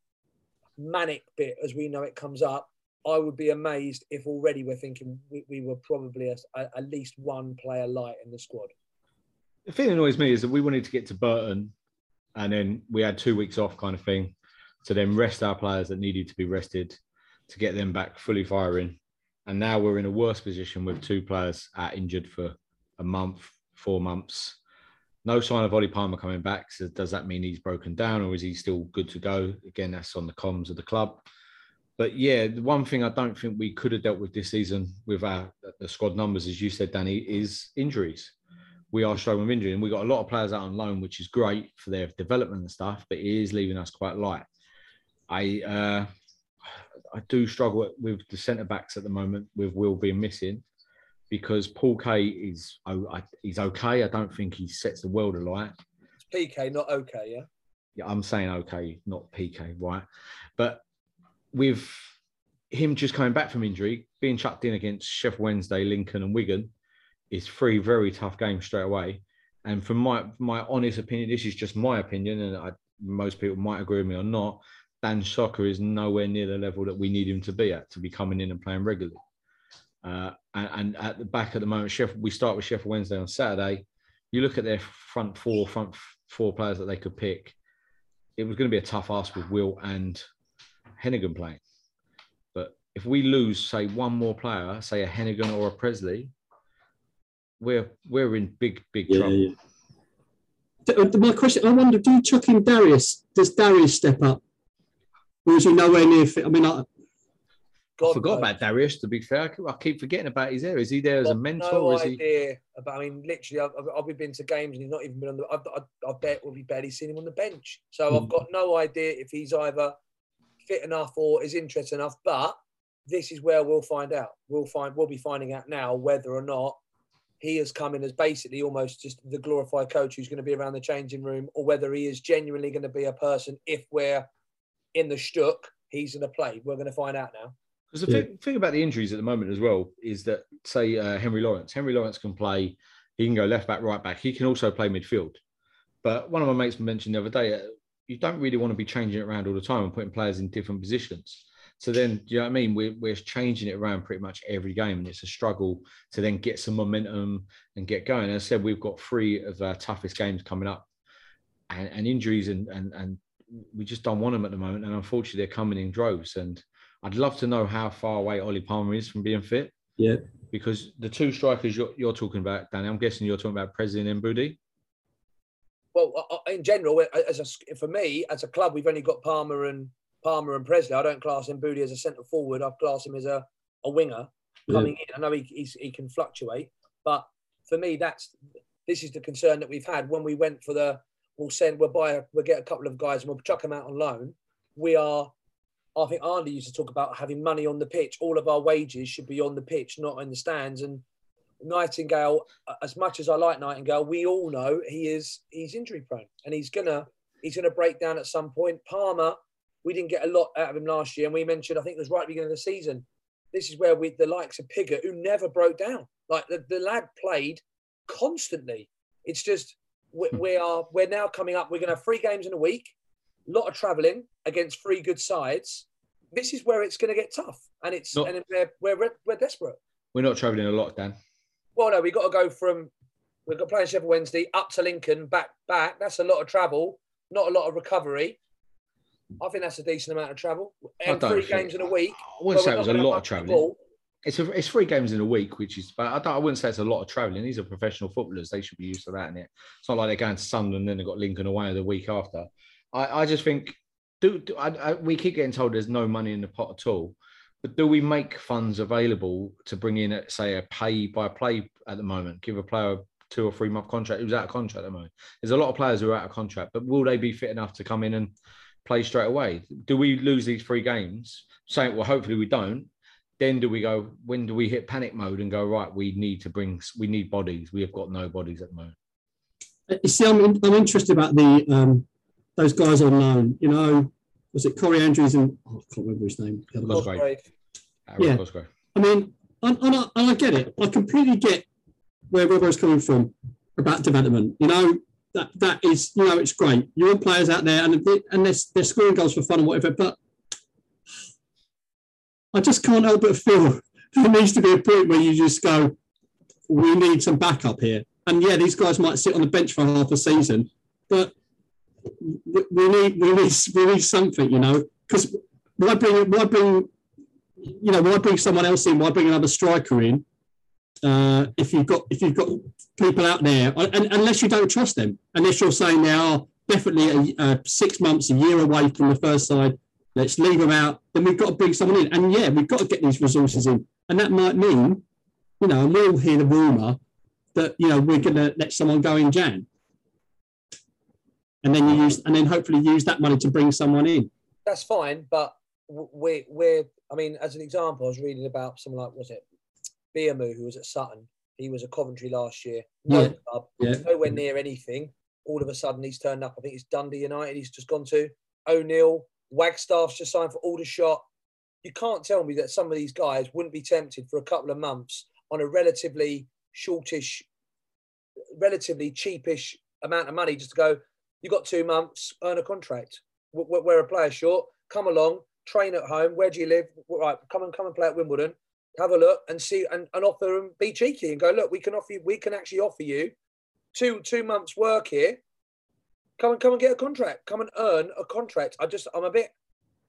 [SPEAKER 2] manic bit as we know it comes up. I would be amazed if already we're thinking we, we were probably at least one player light in the squad.
[SPEAKER 1] The thing that annoys me is that we wanted to get to Burton and then we had two weeks off kind of thing to then rest our players that needed to be rested to get them back fully firing. And now we're in a worse position with two players out injured for a month, four months. No sign of Ollie Palmer coming back. So does that mean he's broken down or is he still good to go? Again, that's on the comms of the club but yeah, the one thing I don't think we could have dealt with this season with our the squad numbers, as you said, Danny, is injuries. We are struggling with injury, and we got a lot of players out on loan, which is great for their development and stuff, but it is leaving us quite light. I uh, I do struggle with the centre backs at the moment, with Will being missing, because Paul K is oh, he's okay. I don't think he sets the world alight.
[SPEAKER 2] It's PK, not okay, yeah.
[SPEAKER 1] Yeah, I'm saying okay, not PK, right? But with him just coming back from injury, being chucked in against Sheffield Wednesday, Lincoln, and Wigan is three very tough games straight away. And from my my honest opinion, this is just my opinion, and I, most people might agree with me or not. Dan Soccer is nowhere near the level that we need him to be at to be coming in and playing regularly. Uh, and, and, at the back at the moment, Sheffield, we start with Sheffield Wednesday on Saturday. You look at their front four, front four players that they could pick. It was going to be a tough ask with Will and Heneghan playing. But if we lose, say, one more player, say a Heneghan or a Pressley, we're we're in big big yeah, trouble. Yeah.
[SPEAKER 3] My question, I wonder, do you chuck in Darius? Does Darius step up, or is he nowhere near fit? I mean, I,
[SPEAKER 1] God, I forgot about Darius. To be fair, I keep forgetting about his there. Is he there as a mentor?
[SPEAKER 2] No
[SPEAKER 1] is
[SPEAKER 2] idea. He... About, I mean, literally, I've, I've, been to games and he's not even been on the. I've, I, I bet we'll be barely seen him on the bench. So mm. I've got no idea if he's either fit enough or is interested enough. But this is where we'll find out. We'll find we'll be finding out now whether or not he has come in as basically almost just the glorified coach who's going to be around the changing room, or whether he is genuinely going to be a person. If we're in the shtuck, he's going to play. We're going to find out now.
[SPEAKER 1] Because the yeah. thing, thing, about the injuries at the moment as well is that, say, uh, Henry Lawrence. Henry Lawrence can play. He can go left back, right back. He can also play midfield. But one of my mates mentioned the other day, uh, you don't really want to be changing it around all the time and putting players in different positions. So then, you know what I mean? We're, we're changing it around pretty much every game, and it's a struggle to then get some momentum and get going. As I said, we've got three of our toughest games coming up, and, and injuries, and, and and we just don't want them at the moment. And unfortunately, they're coming in droves. And I'd love to know how far away Ollie Palmer is from being fit.
[SPEAKER 3] Yeah.
[SPEAKER 1] Because the two strikers you're, you're talking about, Danny, I'm guessing you're talking about President Mbudi
[SPEAKER 2] well, uh, uh, in general, as a, for me, as a club, we've only got Palmer and Palmer and Pressley. I don't class Mbudi as a centre forward. I class him as a, a winger coming yeah. in. I know he, he can fluctuate, but for me, that's this is the concern that we've had when we went for the. We'll send. We'll buy. A, we'll get a couple of guys and we'll chuck them out on loan. We are. I think Andy used to talk about having money on the pitch. All of our wages should be on the pitch, not in the stands. And Nightingale, as much as I like Nightingale, we all know he is he's injury prone and he's gonna he's gonna break down at some point. Palmer, we didn't get a lot out of him last year, and we mentioned I think it was right at the beginning of the season. This is where we the likes of Pigott, who never broke down. Like the, the lad played constantly. It's just we, hmm. we are we're now coming up. We're gonna have three games in a week, a lot of travelling against three good sides. This is where it's going to get tough, and it's Not, and we're, we're we're desperate.
[SPEAKER 1] We're not travelling a lot, Dan.
[SPEAKER 2] Well, no, we've got to go from we've got playing Sheffield Wednesday up to Lincoln, back back. That's a lot of travel, not a lot of recovery. I think that's a decent amount of travel. And three games in a week.
[SPEAKER 1] I wouldn't say it was a lot of travelling. It's a, it's three games in a week, which is, but I, don't, I wouldn't say it's a lot of travelling. These are professional footballers; they should be used to that. And it, it's not like they're going to Sunderland and then they've got Lincoln away the week after. I, I just think, do, do I, I, we keep getting told there's no money in the pot at all. But do we make funds available to bring in, say, a pay by play at the moment? Give a player a two or three month contract who's out of contract at the moment. There's a lot of players who are out of contract, but will they be fit enough to come in and play straight away? Do we lose these three games? Saying, well, hopefully we don't. Then do we go? When do we hit panic mode and go right? We need to bring. We need bodies. We have got no bodies at the moment.
[SPEAKER 3] You see, I'm, I'm interested about the um, those guys on loan. You know, was it Corey Andrews and oh, I can't remember his name. the other.
[SPEAKER 1] Cosgrave.
[SPEAKER 2] Cosgrave.
[SPEAKER 1] Ah,
[SPEAKER 3] yeah.
[SPEAKER 1] Cosgrave.
[SPEAKER 3] I mean, and, and, I, and I get it. I completely get where Robbo's coming from about development. You know, that that is, you know, it's great. You want players out there and they, and they're, they're scoring goals for fun and whatever, but I just can't help but feel there needs to be a point where you just go, we need some backup here. And yeah, these guys might sit on the bench for half a season, but we need we need we need something, you know, because why bring why bring you know why bring someone else in? Why bring another striker in? Uh, if you've got if you've got people out there, and, unless you don't trust them, unless you're saying they are definitely a, uh, six months, a year away from the first side, let's leave them out. Then we've got to bring someone in, and yeah, we've got to get these resources in, and that might mean, you know, and we'll hear the rumor that you know we're going to let someone go in Jan, and then you use and then hopefully use that money to bring someone in.
[SPEAKER 2] That's fine, but we're we're. I mean, as an example, I was reading about someone like was it Biamou who was at Sutton. He was at Coventry last year. No
[SPEAKER 3] Yeah.
[SPEAKER 2] club,
[SPEAKER 3] Yeah.
[SPEAKER 2] nowhere near anything. All of a sudden, he's turned up. I think it's Dundee United. He's just gone to O'Neill. Wagstaff's just signed for Aldershot. You can't tell me that some of these guys wouldn't be tempted for a couple of months on a relatively shortish, relatively cheapish amount of money just to go. You got two months, earn a contract. W- w- We're a player short. Come along, train at home. Where do you live? Right, come and come and play at Wimbledon. Have a look and see and, and offer and be cheeky and go. Look, we can offer you. We can actually offer you two two months work here. Come and come and get a contract. Come and earn a contract. I just I'm a bit.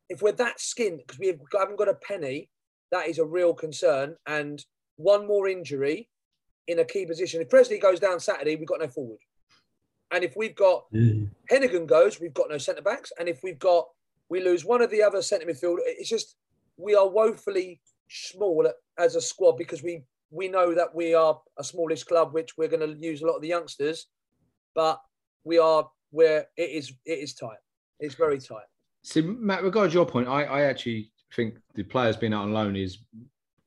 [SPEAKER 2] If we're that skint because we haven't got a penny, that is a real concern. And one more injury in a key position. If Pressley goes down Saturday, we've got no forward. And if we've got mm. Heneghan goes, we've got no centre backs. And if we've got, we lose one of the other centre midfield, it's just, we are woefully small as a squad because we, we know that we are a smallish club, which we're going to use a lot of the youngsters, but we are where it is, it is tight. It's very tight.
[SPEAKER 1] See, Matt, regards your point, I, I actually think the players being out on loan is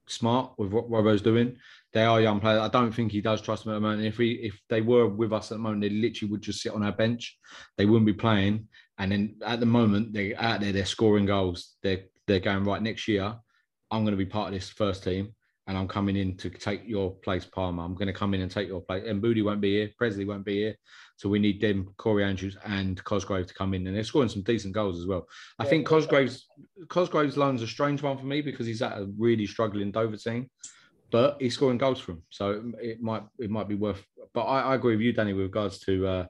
[SPEAKER 1] smart with what Robbo's doing. They are young players. I don't think he does trust them at the moment. If we if they were with us at the moment, they literally would just sit on our bench. They wouldn't be playing. And then at the moment, they're out there, they're scoring goals. They're they're going right next year. I'm going to be part of this first team, and I'm coming in to take your place, Palmer. I'm going to come in and take your place. And Booty won't be here. Pressley won't be here. So we need them, Corey Andrews and Cosgrave to come in, and they're scoring some decent goals as well. I think Cosgrave's Cosgrave's loan's a strange one for me because he's at a really struggling Dover team, but he's scoring goals for him, so it, it might it might be worth. But I, I agree with you, Danny, with regards to uh,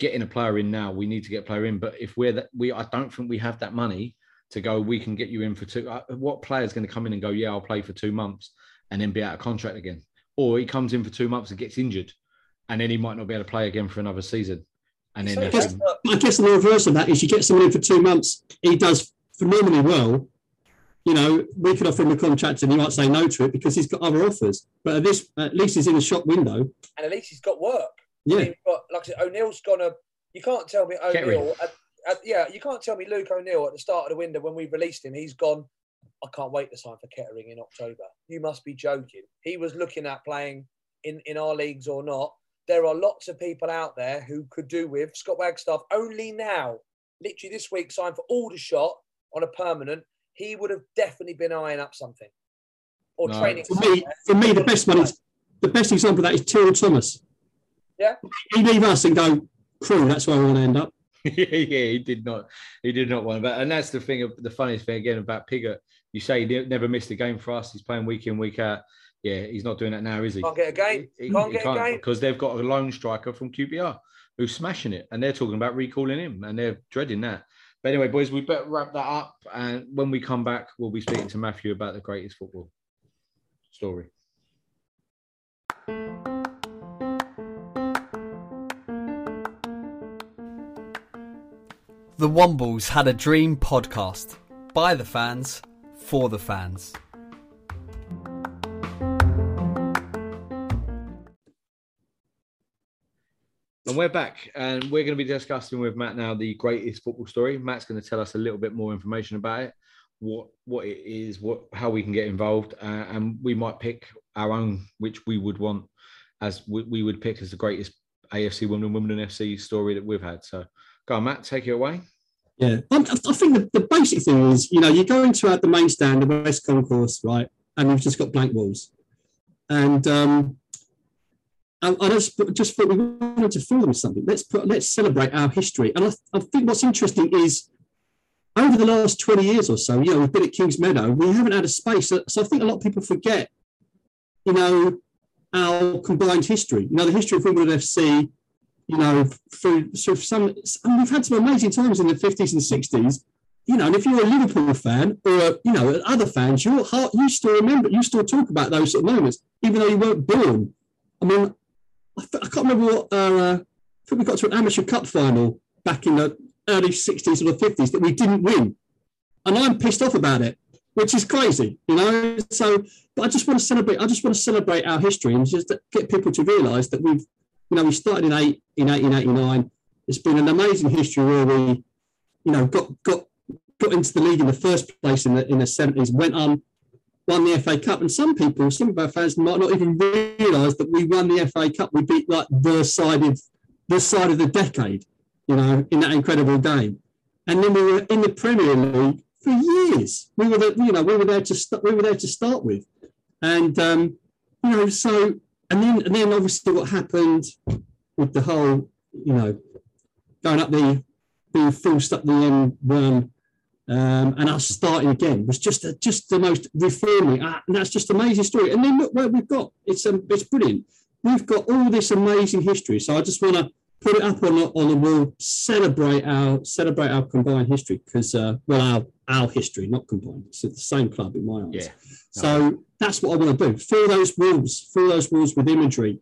[SPEAKER 1] getting a player in now. We need to get a player in, but if we're that we, I don't think we have that money to go. We can get you in for two. Uh, what player is going to come in and go? Yeah, I'll play for two months and then be out of contract again, or he comes in for two months and gets injured, and then he might not be able to play again for another season. And then
[SPEAKER 2] So
[SPEAKER 1] that's
[SPEAKER 2] just-
[SPEAKER 1] him.
[SPEAKER 3] I guess the reverse of that is you get someone in for two months, he does phenomenally well. You know, we could offer him a contract and he might say no to it because he's got other offers. But at this, at least he's in a shop window.
[SPEAKER 2] And at least he's got work. I
[SPEAKER 3] Yeah,
[SPEAKER 2] mean, but like I said, O'Neill's gonna. You can't tell me O'Neill. At, at, yeah, you can't tell me Luke O'Neill at the start of the window when we released him. He's gone. I can't wait to sign for Kettering in October. You must be joking. He was looking at playing in in our leagues or not. There are lots of people out there who could do with Scott Wagstaff. Only now, literally this week, signed for Aldershot on a permanent. He would have definitely been eyeing up something or
[SPEAKER 1] No.
[SPEAKER 2] training.
[SPEAKER 3] for me, for me, the best one is the best example of that is Terell Thomas.
[SPEAKER 2] Yeah.
[SPEAKER 3] He leave us and go Crewe. That's where I want to end up.
[SPEAKER 1] yeah, he did not. He did not want that, and that's the thing. The funniest thing again about Pigott. You say he never missed a game for us. He's playing week in, week out. Yeah, he's not doing that now, is he?
[SPEAKER 2] Can't get a game.
[SPEAKER 1] He,
[SPEAKER 2] Can't
[SPEAKER 1] he
[SPEAKER 2] get a game.
[SPEAKER 1] because they've got a lone striker from QPR who's smashing it, and they're talking about recalling him, and they're dreading that. But anyway, boys, we better wrap that up, and when we come back, we'll be speaking to Matthew about the greatest football story.
[SPEAKER 4] The Wombles had a dream podcast by the fans for the fans.
[SPEAKER 1] And we're back, and we're going to be discussing with Matt now the greatest football story. Matt's going to tell us a little bit more information about it, what what it is, what how we can get involved, uh, and we might pick our own, which we would want as we, we would pick as the greatest AFC Women, and Women and FC story that we've had. So, go on, Matt, take it away.
[SPEAKER 3] Yeah, I, I think the, the basic thing is, you know, you go into uh, the main stand, the West Concourse, right, and you've just got blank walls, and um, I, I just just thought we wanted to fill them with something. Let's put let's celebrate our history, and I, I think what's interesting is over the last twenty years or so, you know, we've been at Kingsmeadow, we haven't had a space, so, so I think a lot of people forget, you know, our combined history. You know, the history of Wimbledon FC you know, through some, and we've had some amazing times in the 50s and 60s. You know, and if you're a Liverpool fan or you know other fans, your heart you still remember, you still talk about those sort of moments, even though you weren't born. I mean, I, I can't remember what. Uh, I think we got to an amateur cup final back in the early 60s or the 50s that we didn't win, and I'm pissed off about it, which is crazy, you know. So, but I just want to celebrate. I just want to celebrate our history and just get people to realise that we've you know, we started in eight in 1889. It's been an amazing history where we, you know, got got got into the league in the first place in the in the 70s, went on, won the FA Cup. And some people, some of our fans might not even realise that we won the FA Cup. We beat like the side of the side of the decade, you know, in that incredible game. And then we were in the Premier League for years. We were, the, you know, we were there to start. We were there to start with, and um, you know, so and then and then obviously what happened with the whole, you know, going up the being forced up the M1 um, and us starting again was just a, just the most reforming, uh, and that's just an amazing story. And then look where we've got. It's um, it's brilliant. We've got all this amazing history. So I just want to put it up on on the wall, celebrate our celebrate our combined history because uh, well our our history, not combined. It's the same club in my eyes.
[SPEAKER 1] Yeah.
[SPEAKER 3] So that's what I want to do. Fill those walls, fill those walls with imagery.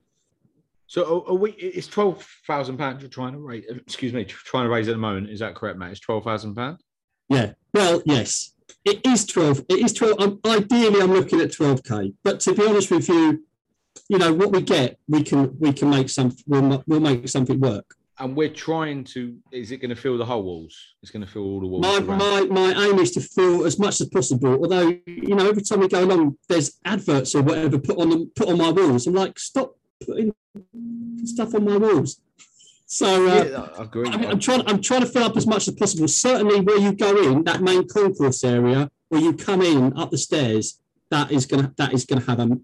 [SPEAKER 1] So are we? It's twelve thousand pounds. You're trying to raise. Excuse me, trying to raise at the moment. Is that correct, Matt? It's twelve thousand pounds.
[SPEAKER 3] Yeah. Well, yes, it is twelve. It is twelve. Um, ideally, I'm looking at twelve k. But to be honest with you, you know what we get, we can we can make some. We'll, we'll make something work
[SPEAKER 1] and we're trying to. Is it going to fill the whole walls? It's going to fill all the walls.
[SPEAKER 3] My my, my aim is to fill as much as possible. Although you know, every time we go along, there's adverts or whatever put on them, put on my walls. I'm like, stop putting stuff on my walls. So uh,
[SPEAKER 1] yeah, I agree.
[SPEAKER 3] I am trying. I'm trying to fill up as much as possible. Certainly, where you go in that main concourse area, where you come in up the stairs, that is gonna that is gonna have a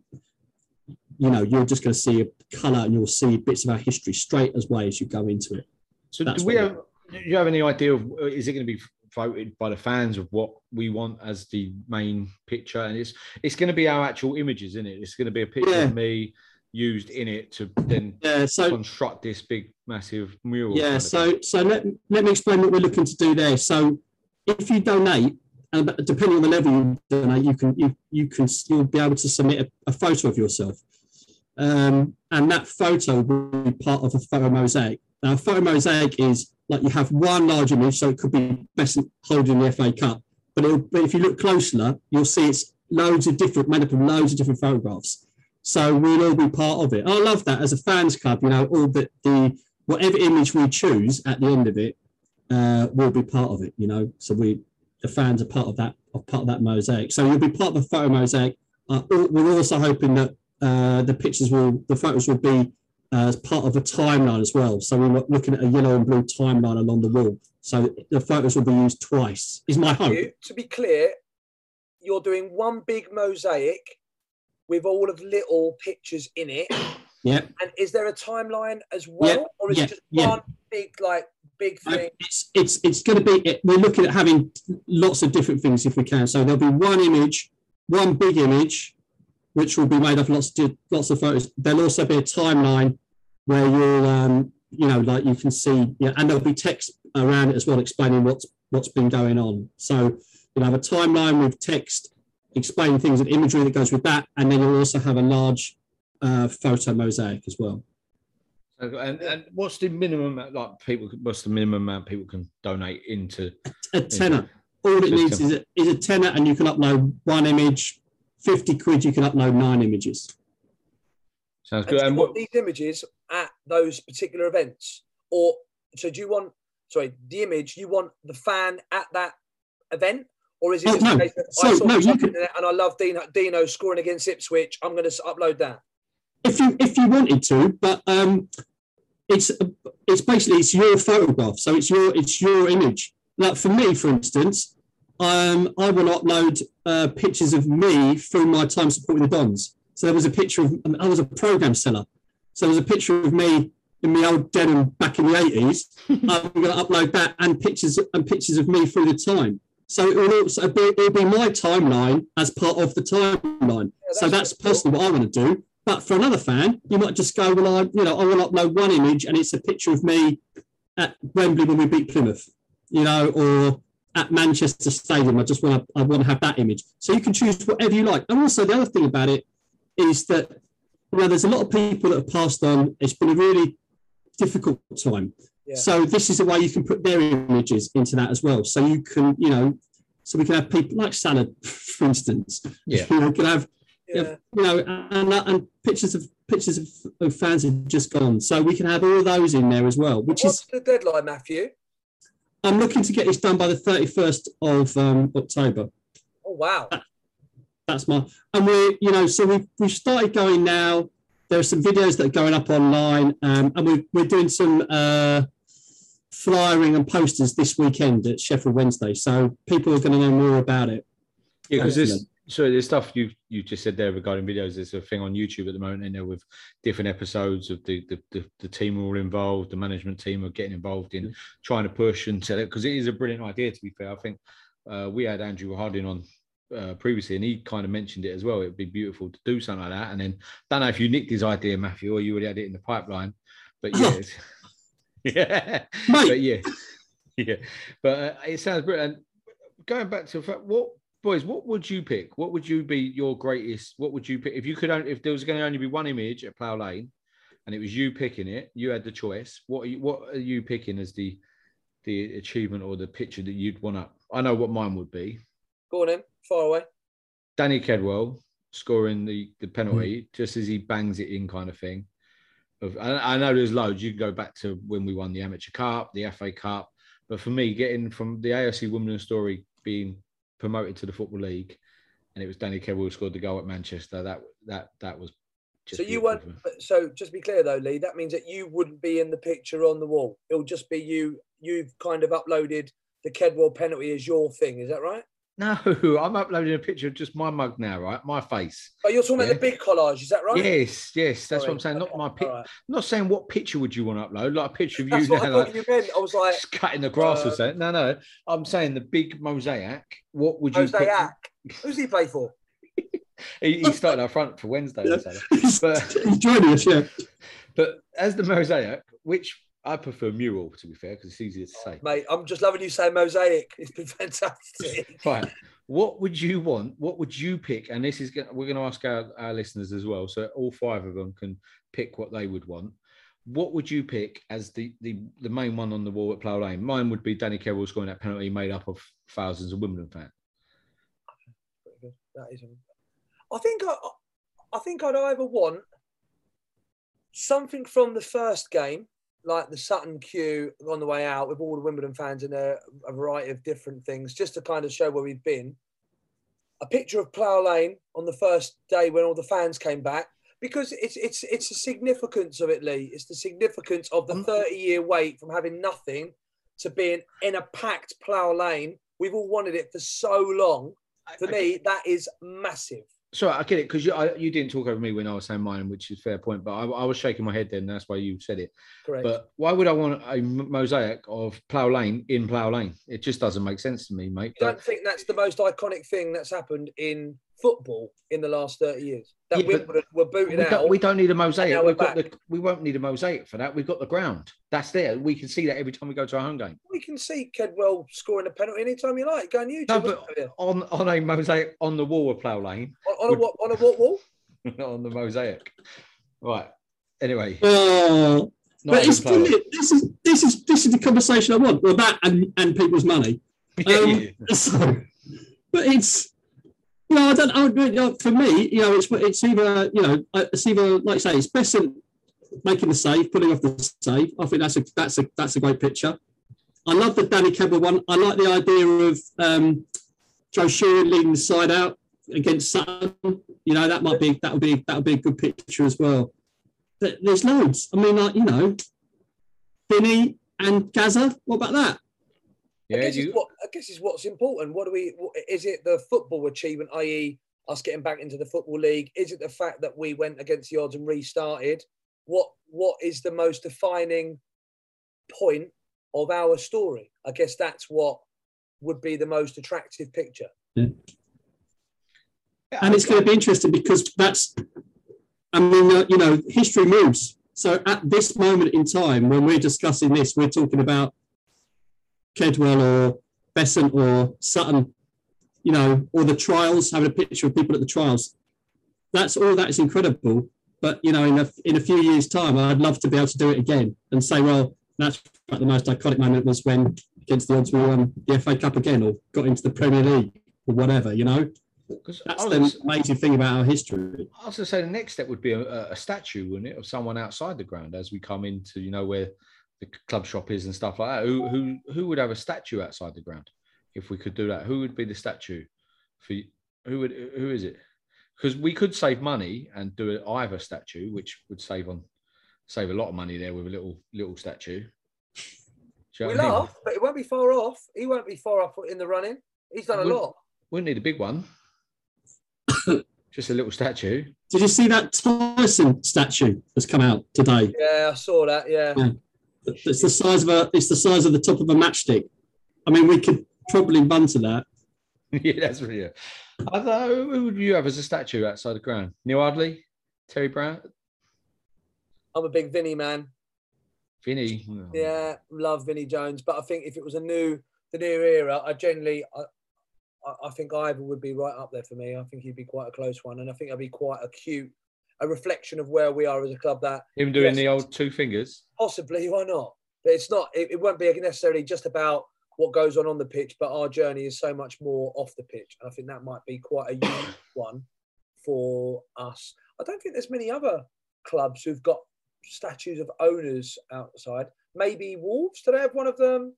[SPEAKER 3] you know, you're just going to see a colour and you'll see bits of our history straight as way as you go into it.
[SPEAKER 1] So, That's do we have? Do you have any idea of uh, is it going to be voted by the fans of what we want as the main picture? And it's it's going to be our actual images, isn't it? It's going to be a picture yeah. of me used in it to then
[SPEAKER 3] yeah, so,
[SPEAKER 1] construct this big massive mural.
[SPEAKER 3] Yeah. So so let, let me explain what we're looking to do there. So if you donate, and depending on the level you donate, you can you you can you'll be able to submit a, a photo of yourself. Um, and that photo will be part of a photo mosaic. Now, a photo mosaic is like you have one large image, so it could be Beasant holding the FA Cup. But, but if you look closer, you'll see it's loads of different, made up of loads of different photographs. So we'll all be part of it. And I love that as a fans club. You know, all the, the whatever image we choose at the end of it uh, will be part of it. You know, so we the fans are part of that part of that mosaic. So you'll be part of the photo mosaic. Uh, we're also hoping that uh, the pictures will, the photos will be uh, as part of a timeline as well. So we're looking at a yellow and blue timeline along the wall. So the photos will be used twice. Is my hope.
[SPEAKER 2] to be clear, you're doing one big mosaic with all of little pictures in it.
[SPEAKER 3] Yeah.
[SPEAKER 2] And is there a timeline as well,
[SPEAKER 3] yeah.
[SPEAKER 2] or is
[SPEAKER 3] yeah.
[SPEAKER 2] it just
[SPEAKER 3] yeah.
[SPEAKER 2] one big like big thing?
[SPEAKER 3] It's it's it's going to be. We're looking at having lots of different things if we can. So there'll be one image, one big image, which will be made of lots of lots of photos. There'll also be a timeline where you'll, um, you know, like you can see, yeah, and there'll be text around it as well, explaining what's what's been going on. So you'll have a timeline with text explaining things and imagery that goes with that, and then you'll also have a large uh, photo mosaic as well.
[SPEAKER 1] And, and what's the minimum like people? What's the minimum amount people can donate into?
[SPEAKER 3] A, a tenner. All it needs is a, is a tenner, and you can upload one image 50 quid, you can upload nine images.
[SPEAKER 1] Sounds good.
[SPEAKER 2] And,
[SPEAKER 1] and
[SPEAKER 2] what these images at those particular events? Or so do you want, sorry, the image, you want the fan at that event? Or is it
[SPEAKER 3] oh,
[SPEAKER 2] just
[SPEAKER 3] no.
[SPEAKER 2] that
[SPEAKER 3] so,
[SPEAKER 2] I saw
[SPEAKER 3] no, you can,
[SPEAKER 2] and I love Dino, Dino scoring against Ipswich, I'm going to upload that?
[SPEAKER 3] If you if you wanted to, but um, it's it's basically it's your photograph, so it's your it's your image. Like for me, for instance, um, I will upload uh, pictures of me through my time supporting the Dons. So there was a picture of I was a program seller, so there was a picture of me in my old denim back in the eighties. I'm going to upload that and pictures and pictures of me through the time. So it will also be, it'll be my timeline as part of the timeline. so that's personally what I want to do. But for another fan, you might just go, well, I you know I will upload one image and it's a picture of me at Wembley when we beat Plymouth, you know, or at Manchester Stadium. I just want to I want to have that image. So you can choose whatever you like. And also the other thing about it is that you know there's a lot of people that have passed on. It's been a really difficult time.
[SPEAKER 2] Yeah.
[SPEAKER 3] So this is a way you can put their images into that as well. So you can, you know, so we can have people like Salad, for instance.
[SPEAKER 1] Yeah.
[SPEAKER 3] You know, can have,
[SPEAKER 2] Yeah.
[SPEAKER 3] you know, and, and pictures of pictures of, of fans have just gone. So we can have all those in there as well, which
[SPEAKER 2] What's
[SPEAKER 3] is
[SPEAKER 2] the deadline, Matthew?
[SPEAKER 3] I'm looking to get this done by the 31st of um, October.
[SPEAKER 2] Oh wow.
[SPEAKER 3] That's my and we you know so we've we've started going now. There are some videos that are going up online, um, and we're we're doing some uh, flyering and posters this weekend at Sheffield Wednesday. So people are going to know more about it.
[SPEAKER 1] Yeah, because this
[SPEAKER 3] Excellent.
[SPEAKER 1] So there's stuff you you just said there regarding videos. There's a thing on YouTube at the moment, in there with different episodes of the the, the, the team are all involved, the management team are getting involved in trying to push and sell it because it is a brilliant idea. To be fair, I think uh, we had Andrew Harding on uh, previously, and he kind of mentioned it as well. It'd be beautiful to do something like that. And then don't know if you nicked his idea, Matthew, or you already had it in the pipeline. But yeah, yeah,
[SPEAKER 3] Mate.
[SPEAKER 1] but yeah, yeah. But uh, it sounds brilliant. Going back to the fact, what boys, what would you pick? What would you be your greatest? What would you pick if you could? Only, if there was going to only be one image at Plough Lane, and it was you picking it, you had the choice. What are you, what are you picking as the the achievement or the picture that you'd want up? I know what mine would be.
[SPEAKER 2] Go on in. Far away.
[SPEAKER 1] Danny Kedwell scoring the, the penalty
[SPEAKER 3] Hmm.
[SPEAKER 1] just as he bangs it in, kind of thing. Of I, I know there's loads. You can go back to when we won the Amateur Cup, the FA Cup, but for me, getting from the AFC Women's Story being promoted to the Football League, and it was Danny Kedwell who scored the goal at Manchester. That that that was. Just
[SPEAKER 2] So you
[SPEAKER 1] beautiful
[SPEAKER 2] won't.
[SPEAKER 1] for me.
[SPEAKER 2] but- So just be clear though, Lee. That means that you wouldn't be in the picture on the wall. It'll just be you. You've kind of uploaded the Kedwell penalty as your thing. Is that right?
[SPEAKER 1] No, I'm uploading a picture of just my mug now, right? My face.
[SPEAKER 2] Oh, you're talking
[SPEAKER 1] Yeah.
[SPEAKER 2] about the big collage. Is that right?
[SPEAKER 1] Yes, yes, that's what I'm saying. Not
[SPEAKER 2] Okay,
[SPEAKER 1] my pic.
[SPEAKER 2] right.
[SPEAKER 1] I'm not saying what picture would you want to upload, like a picture of you
[SPEAKER 2] That's what I
[SPEAKER 1] now, like,
[SPEAKER 2] you meant. I was like,
[SPEAKER 1] cutting the grass or
[SPEAKER 2] uh,
[SPEAKER 1] something. No, no. I'm saying the big mosaic. What would you?
[SPEAKER 2] Jose
[SPEAKER 1] pick?
[SPEAKER 2] Ack. Who's he play for?
[SPEAKER 1] He, he started up front for Wednesday.
[SPEAKER 3] Yeah.
[SPEAKER 1] But
[SPEAKER 3] He's joining us, yeah.
[SPEAKER 1] but as the mosaic, which I prefer mural to be fair because it's easier to oh, say.
[SPEAKER 2] Mate, I'm just loving you saying mosaic. It's been fantastic.
[SPEAKER 1] Right. What would you want? What would you pick? And this is we're going to ask our, our listeners as well, so all five of them can pick what they would want. What would you pick as the the, the main one on the wall at Plough Lane? Mine would be Danny Carroll scoring that penalty made up of thousands of Wimbledon fans.
[SPEAKER 2] That is. I think I, I think I'd either want something from the first game, like the Sutton queue on the way out with all the Wimbledon fans and a, a variety of different things, just to kind of show where we've been. A picture of Plough Lane on the first day when all the fans came back, because it's it's it's the significance of it, Lee. It's the significance of the mm. 30 year wait from having nothing to being in a packed Plough Lane. We've all wanted it for so long. For me, that is massive.
[SPEAKER 1] Sorry, I get it because you I, you didn't talk over me when I was saying mine, which is a fair point. But I, I was shaking my head then. That's why you said it.
[SPEAKER 2] Correct.
[SPEAKER 1] But why would I want a mosaic of Plough Lane in Plough Lane? It just doesn't make sense to me, mate.
[SPEAKER 2] you
[SPEAKER 1] But
[SPEAKER 2] don't think that's the most iconic thing that's happened in football in the last 30 years? That
[SPEAKER 1] Yeah,
[SPEAKER 2] Wimbledon were booted
[SPEAKER 1] we
[SPEAKER 2] out.
[SPEAKER 1] don't, we don't need a mosaic.
[SPEAKER 2] we're
[SPEAKER 1] We've got the, we won't need a mosaic for that. We've got the ground. That's there. We can see that every time we go to our home game.
[SPEAKER 2] We can see Kedwell scoring a penalty anytime you like. Go on YouTube.
[SPEAKER 1] No, but on, on a mosaic on the wall of Plough Lane,
[SPEAKER 2] on, on a what? On a what wall?
[SPEAKER 1] not on the mosaic. Right. Anyway, not
[SPEAKER 3] but it's
[SPEAKER 1] Plough Lane.
[SPEAKER 3] brilliant. This is this is this is the conversation I want. Well, that and, and people's money.
[SPEAKER 1] Yeah,
[SPEAKER 3] Um,
[SPEAKER 1] yeah.
[SPEAKER 3] so, but it's you know I don't I, you know, for me you know it's it's either you know uh, it's either like I say it's Beasant at making the save, pulling off the save. I think that's a that's a that's a great picture. I love the Danny Kedwell one. I like the idea of um, Joe Sheerin leading the side out against Sutton. You know that might be that would be that would be a good picture as well. But there's loads. I mean, like you know, Vinny and Gaza. What about that?
[SPEAKER 1] Yeah, you,
[SPEAKER 2] what, I guess it's what's important. What do we? What, is it the football achievement, i.e., us getting back into the football league? Is it the fact that we went against the odds and restarted? What What is the most defining point of our story? I guess that's what would be the most attractive picture.
[SPEAKER 3] and it's going to be interesting because that's, I mean, uh, you know, history moves. So at this moment in time, when we're discussing this, we're talking about Kedwell or Beasant or Sutton, you know, or the trials, having a picture of people at the trials. That's all that is incredible. But you know, in a in a few years' time, I'd love to be able to do it again and say, well, that's like the most iconic moment was when against the odds we won the FA Cup again or got into the Premier League or whatever. You know, that's
[SPEAKER 1] I
[SPEAKER 3] the
[SPEAKER 1] was,
[SPEAKER 3] amazing thing about our history.
[SPEAKER 1] I was going to say the next step would be a, a statue, wouldn't it, of someone outside the ground as we come into, you know, where the club shop is and stuff like that. Who who who would have a statue outside the ground if we could do that? Who would be the statue for? Who would who is it? Because we could save money and do an Ivor statue, which would save on save a lot of money there with a little little statue. You know
[SPEAKER 2] we
[SPEAKER 1] what I mean?
[SPEAKER 2] laugh, but it won't be far off. He won't be far off in the running. He's done a
[SPEAKER 1] Wouldn't-
[SPEAKER 2] lot.
[SPEAKER 1] Wouldn't need a big one. Just a little statue.
[SPEAKER 3] Did you see that Tyson statue that's come out today?
[SPEAKER 2] Yeah, I saw that. Yeah.
[SPEAKER 3] Yeah. It's the size of a. It's the size of the top of a matchstick. I mean, we could probably run to that.
[SPEAKER 1] yeah, that's really. It. I don't who would you have as a statue outside the ground? Neil Ardley, Terry Brown,
[SPEAKER 2] I'm a big Vinny man.
[SPEAKER 1] Vinny. Oh.
[SPEAKER 2] Yeah, love Vinny Jones. But I think if it was a new, the new era, I generally, I, I, I think Ivor would be right up there for me. I think he'd be quite a close one, and I think I'd be quite a cute, a reflection of where we are as a club. That
[SPEAKER 1] Him doing
[SPEAKER 2] Yes.
[SPEAKER 1] the old two fingers.
[SPEAKER 2] possibly, why not? But it's not. It, it won't be necessarily just about what goes on on the pitch, but our journey is so much more off the pitch. And I think that might be quite a unique one for us. I don't think there's many other clubs who've got statues of owners outside. Maybe Wolves. Do they have one of them?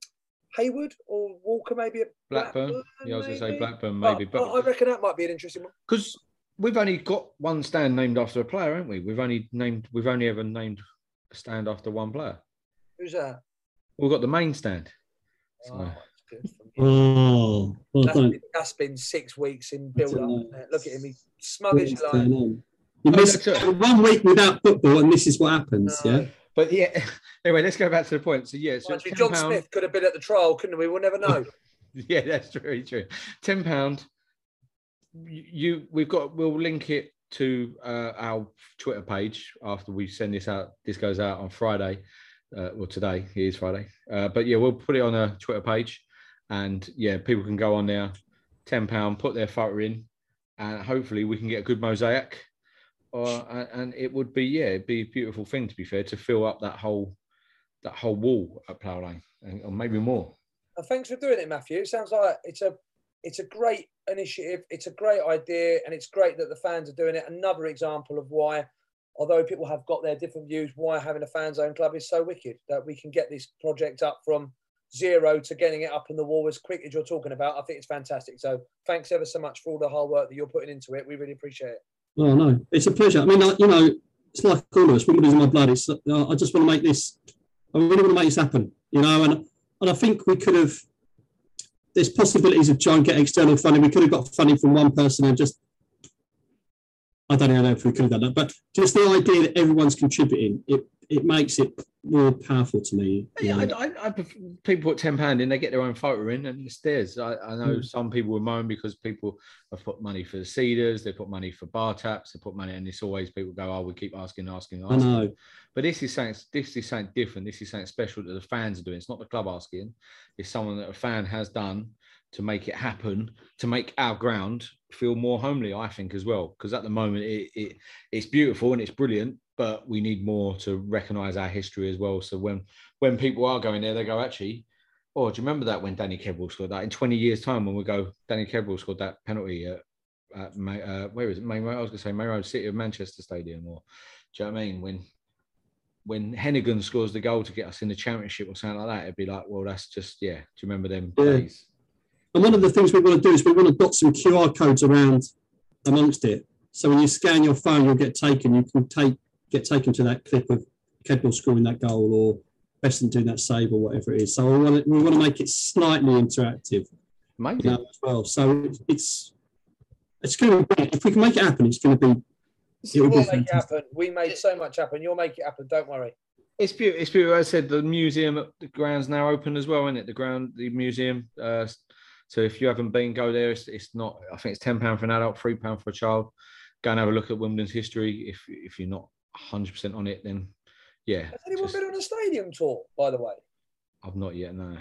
[SPEAKER 2] Hayward or Walker, maybe at
[SPEAKER 1] Blackburn. Yeah, I was going to say
[SPEAKER 2] maybe?
[SPEAKER 1] Blackburn,
[SPEAKER 2] But
[SPEAKER 1] maybe.
[SPEAKER 2] I- I reckon that might be an interesting one.
[SPEAKER 1] because we've only got one stand named after a player, haven't we? We've only named. We've only ever named a stand after one player.
[SPEAKER 2] Who's that?
[SPEAKER 1] We've got the main stand. Oh, so-
[SPEAKER 2] Oh, that's good.
[SPEAKER 3] Oh, well
[SPEAKER 2] That's been, that's been six weeks in build up.
[SPEAKER 3] know.
[SPEAKER 2] isn't it? Look at him, he's smug as
[SPEAKER 3] What's
[SPEAKER 2] you like.
[SPEAKER 3] You
[SPEAKER 1] Oh,
[SPEAKER 3] missed
[SPEAKER 1] that's
[SPEAKER 3] one week without football, and this is what happens.
[SPEAKER 2] No.
[SPEAKER 3] Yeah.
[SPEAKER 1] But yeah, anyway, let's go back to the point. So yeah, so
[SPEAKER 2] Mind
[SPEAKER 1] it's
[SPEAKER 2] you,
[SPEAKER 1] £10.
[SPEAKER 2] John Smith could have been at the trial, couldn't we? We'll never know.
[SPEAKER 1] Yeah, that's very true. Ten pound. You, we've got. We'll link it to uh, our Twitter page after we send this out. This goes out on Friday. Uh, well, today it is Friday. Uh, but yeah, we'll put it on a Twitter page, and yeah, people can go on there. Ten pound, put their photo in, and hopefully we can get a good mosaic. Or and, and it would be yeah, it'd be a beautiful thing to be fair to fill up that whole that whole wall at Plough Lane, and, or maybe more.
[SPEAKER 2] And thanks for doing it, Matthew. It sounds like it's a it's a great initiative. It's a great idea, and it's great that the fans are doing it. Another example of why, although people have got their different views, why having a fan zone club is so wicked that we can get this project up from zero to getting it up in the wall as quick as you're talking about. I think it's fantastic. So thanks ever so much for all the hard work that you're putting into it. We really appreciate it.
[SPEAKER 3] Oh no, it's a pleasure. I mean, you know, it's like all of us. Is in my blood. It's. Uh, I just want to make this. I really want to make this happen. You know, and and I think we could have. There's possibilities of trying to get external funding. We could have got funding from one person and just. I don't even know if we could have done that, but just the idea that everyone's contributing, it it makes it more powerful to me.
[SPEAKER 1] Yeah. I, I, I people put ten pound in, they get their own photo in, and it's theirs. I, I know
[SPEAKER 3] Mm.
[SPEAKER 1] some people will moan because people have put money for the cedars, they put money for bar taps, they put money, and it's always people go, "Oh, we keep asking, asking,
[SPEAKER 3] I
[SPEAKER 1] asking."
[SPEAKER 3] know.
[SPEAKER 1] But this is something. This is something different. This is something special that the fans are doing. It's not the club asking. It's someone that a fan has done to make it happen, to make our ground feel more homely. I think as well, because at the moment it, it it's beautiful and it's brilliant, but we need more to recognise our history as well. So when when people are going there, they go actually. Oh, do you remember that when Danny Kedwell scored that? In 20 years' time, when we go, Danny Kedwell scored that penalty at, at May, uh, where is it? Road, I was going to say Road City of Manchester Stadium, or do you know what I mean? When when Heneghan scores the goal to get us in the championship or something like that, it'd be like, well, that's just yeah. Do you remember them
[SPEAKER 3] Yeah.
[SPEAKER 1] days?
[SPEAKER 3] And one of the things we want to do is we want to dot some QR codes around amongst it. So when you scan your phone, you'll get taken. You can take get taken to that clip of Kedwell scoring that goal, or Beasant doing that save or whatever it is. So we want to, we want to make it slightly interactive
[SPEAKER 1] Maybe.
[SPEAKER 3] you know, as well. So it's it's, it's going to be if we can make it happen, it's going to be. It
[SPEAKER 2] We
[SPEAKER 3] will
[SPEAKER 2] will make it happen. We made so much happen. You'll make it happen. Don't worry.
[SPEAKER 1] It's beautiful. It's beautiful. As I said, the museum at the ground's now open as well, isn't it? The ground, the museum. Uh, so if you haven't been, go there. It's, it's not. I think it's ten pound for an adult, three pound for a child. Go and have a look at Wimbledon's history. If if you're not hundred percent on it, then yeah.
[SPEAKER 2] Has anyone
[SPEAKER 1] just-
[SPEAKER 2] been on a stadium tour, by the way?
[SPEAKER 1] I've not yet. No.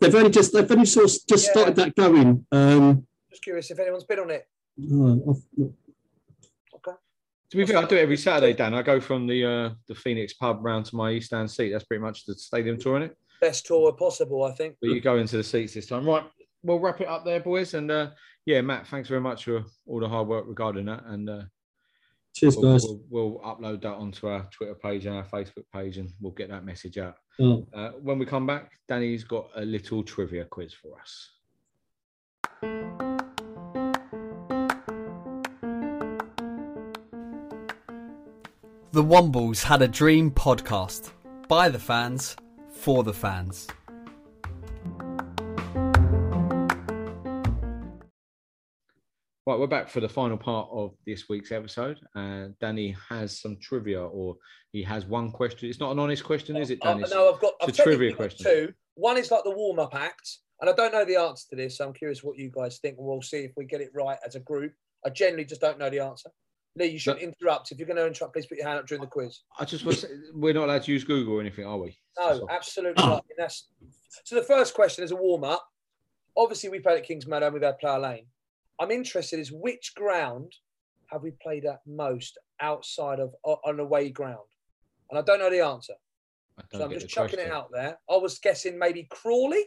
[SPEAKER 3] They've only just they've only sort of just
[SPEAKER 2] Yeah.
[SPEAKER 3] started that going. Um,
[SPEAKER 2] Just curious if anyone's been on it.
[SPEAKER 3] oh, I've-
[SPEAKER 1] To be fair, I do it every Saturday, Dan. I go from the uh, the Phoenix pub round to my East End seat. That's pretty much the stadium tour in it.
[SPEAKER 2] Best tour possible, I think.
[SPEAKER 1] But you go into the seats this time. Right. We'll wrap it up there, boys. And uh, yeah, Matt, thanks very much for all the hard work regarding that. And uh,
[SPEAKER 3] cheers,
[SPEAKER 1] we'll,
[SPEAKER 3] guys.
[SPEAKER 1] we'll, we'll upload that onto our Twitter page and our Facebook page, and we'll get that message out.
[SPEAKER 3] Oh.
[SPEAKER 1] Uh, when we come back, Danny's got a little trivia quiz for us.
[SPEAKER 4] The Wombles had a dream podcast by the fans for the fans.
[SPEAKER 1] Right, we're back for the final part of this week's episode. Uh, Danny has some trivia, or he has one question. It's not an honest question, is it,
[SPEAKER 2] Oh,
[SPEAKER 1] Danny?
[SPEAKER 2] no, I've got
[SPEAKER 1] it's
[SPEAKER 2] I've
[SPEAKER 1] a trivia question.
[SPEAKER 2] Two. One is like the warm up act, and I don't know the answer to this, so I'm curious what you guys think, and we'll see if we get it right as a group. I generally just don't know the answer. Lee, you shouldn't interrupt. If you're going to interrupt, please put your hand up during the quiz.
[SPEAKER 1] I just say, we're not allowed to use Google or anything, are we?
[SPEAKER 2] No, absolutely not. And that's so. The first question is a warm up. Obviously, we played at Kingsmeadow and we've had Plough Lane. I'm interested is which ground have we played at most outside of on away ground? And I don't know the answer, So I'm just chucking it out there. I was guessing maybe Crawley,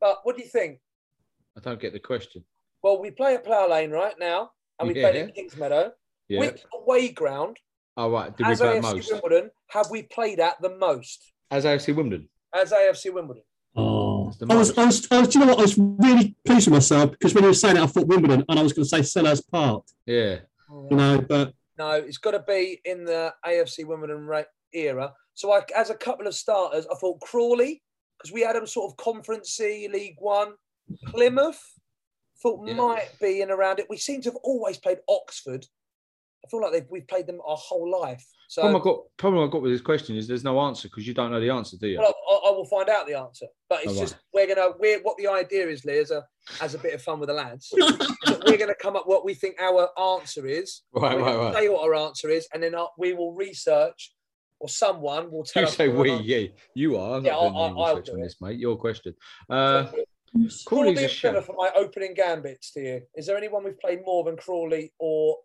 [SPEAKER 2] but what do you think?
[SPEAKER 1] I don't get the question.
[SPEAKER 2] Well, we play at Plough Lane right now, and we
[SPEAKER 1] Yeah.
[SPEAKER 2] played at Kingsmeadow.
[SPEAKER 1] Yeah.
[SPEAKER 2] Which away ground,
[SPEAKER 1] Oh, right. Did we
[SPEAKER 2] as
[SPEAKER 1] play
[SPEAKER 2] AFC
[SPEAKER 1] most?
[SPEAKER 2] Wimbledon, have we played at the most?
[SPEAKER 1] As AFC Wimbledon.
[SPEAKER 2] As AFC Wimbledon.
[SPEAKER 3] Oh, I was, I was, I was, do you know what? I was really pleased with myself because when you were saying it, I thought Wimbledon, and I was going to say Selhurst Park.
[SPEAKER 1] Yeah.
[SPEAKER 3] You know, but
[SPEAKER 2] No, it's got to be in the AFC Wimbledon ra- era. So, I, as a couple of starters, I thought Crawley because we had them sort of Conference C, League One. Plymouth thought might be in around it. We seem to have always played Oxford. I feel like they've, we've played them our whole life. So,
[SPEAKER 1] problem, I got, problem I got with this question is there's no answer because you don't know the answer, do you?
[SPEAKER 2] well, I, I will find out the answer. But it's
[SPEAKER 1] Oh,
[SPEAKER 2] just we're gonna we're what the idea is, Lee, as a as a bit of fun with the lads. we're gonna come up what we think our answer is.
[SPEAKER 1] Right,
[SPEAKER 2] We're
[SPEAKER 1] right,
[SPEAKER 2] gonna
[SPEAKER 1] right.
[SPEAKER 2] Say what our answer is, and then uh, we will research, or someone will tell
[SPEAKER 1] You
[SPEAKER 2] us.
[SPEAKER 1] say we, yeah, you are. I'm
[SPEAKER 2] Yeah,
[SPEAKER 1] not doing
[SPEAKER 2] I, I, I'll
[SPEAKER 1] research
[SPEAKER 2] do
[SPEAKER 1] on
[SPEAKER 2] it.
[SPEAKER 1] this, mate. Your question. Uh,
[SPEAKER 2] Crawley
[SPEAKER 1] Crawley's a
[SPEAKER 2] and
[SPEAKER 1] show.
[SPEAKER 2] Plymouth for my opening gambits to you. Is there anyone we've played more than Crawley or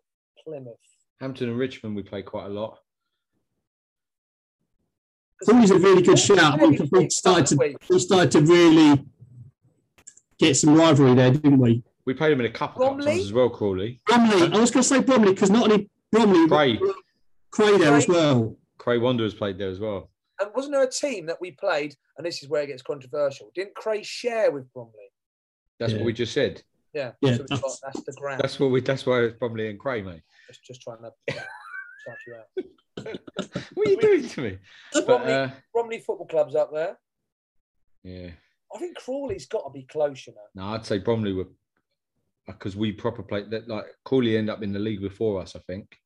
[SPEAKER 2] Plymouth?
[SPEAKER 1] Hampton and Richmond, we play quite a lot.
[SPEAKER 3] Crawley's a really good shout. We started to we started to really get some rivalry there, didn't we?
[SPEAKER 1] We played them in a couple of
[SPEAKER 2] Bromley?
[SPEAKER 1] times as well, Crawley.
[SPEAKER 3] Bromley. I was going to say Bromley because not only Bromley,
[SPEAKER 1] Cray.
[SPEAKER 3] Cray there as well.
[SPEAKER 1] Cray Wanderers played there as well.
[SPEAKER 2] And wasn't there a team that we played? And this is where it gets controversial. Didn't Cray share with Bromley?
[SPEAKER 1] That's
[SPEAKER 3] Yeah.
[SPEAKER 1] what we just said.
[SPEAKER 2] Yeah,
[SPEAKER 3] Yeah,
[SPEAKER 2] so we've got, that's the ground.
[SPEAKER 1] That's what we. That's why it's Bromley and Cray, mate.
[SPEAKER 2] Just, just trying to yeah, shout you out.
[SPEAKER 1] What are you doing to me? But
[SPEAKER 2] Bromley,
[SPEAKER 1] uh,
[SPEAKER 2] Bromley Football Club's up there.
[SPEAKER 1] yeah,
[SPEAKER 2] I think Crawley's got to be close, you know.
[SPEAKER 1] no, I'd say Bromley were because we proper played that. Like Crawley ended up in the league before us, I think,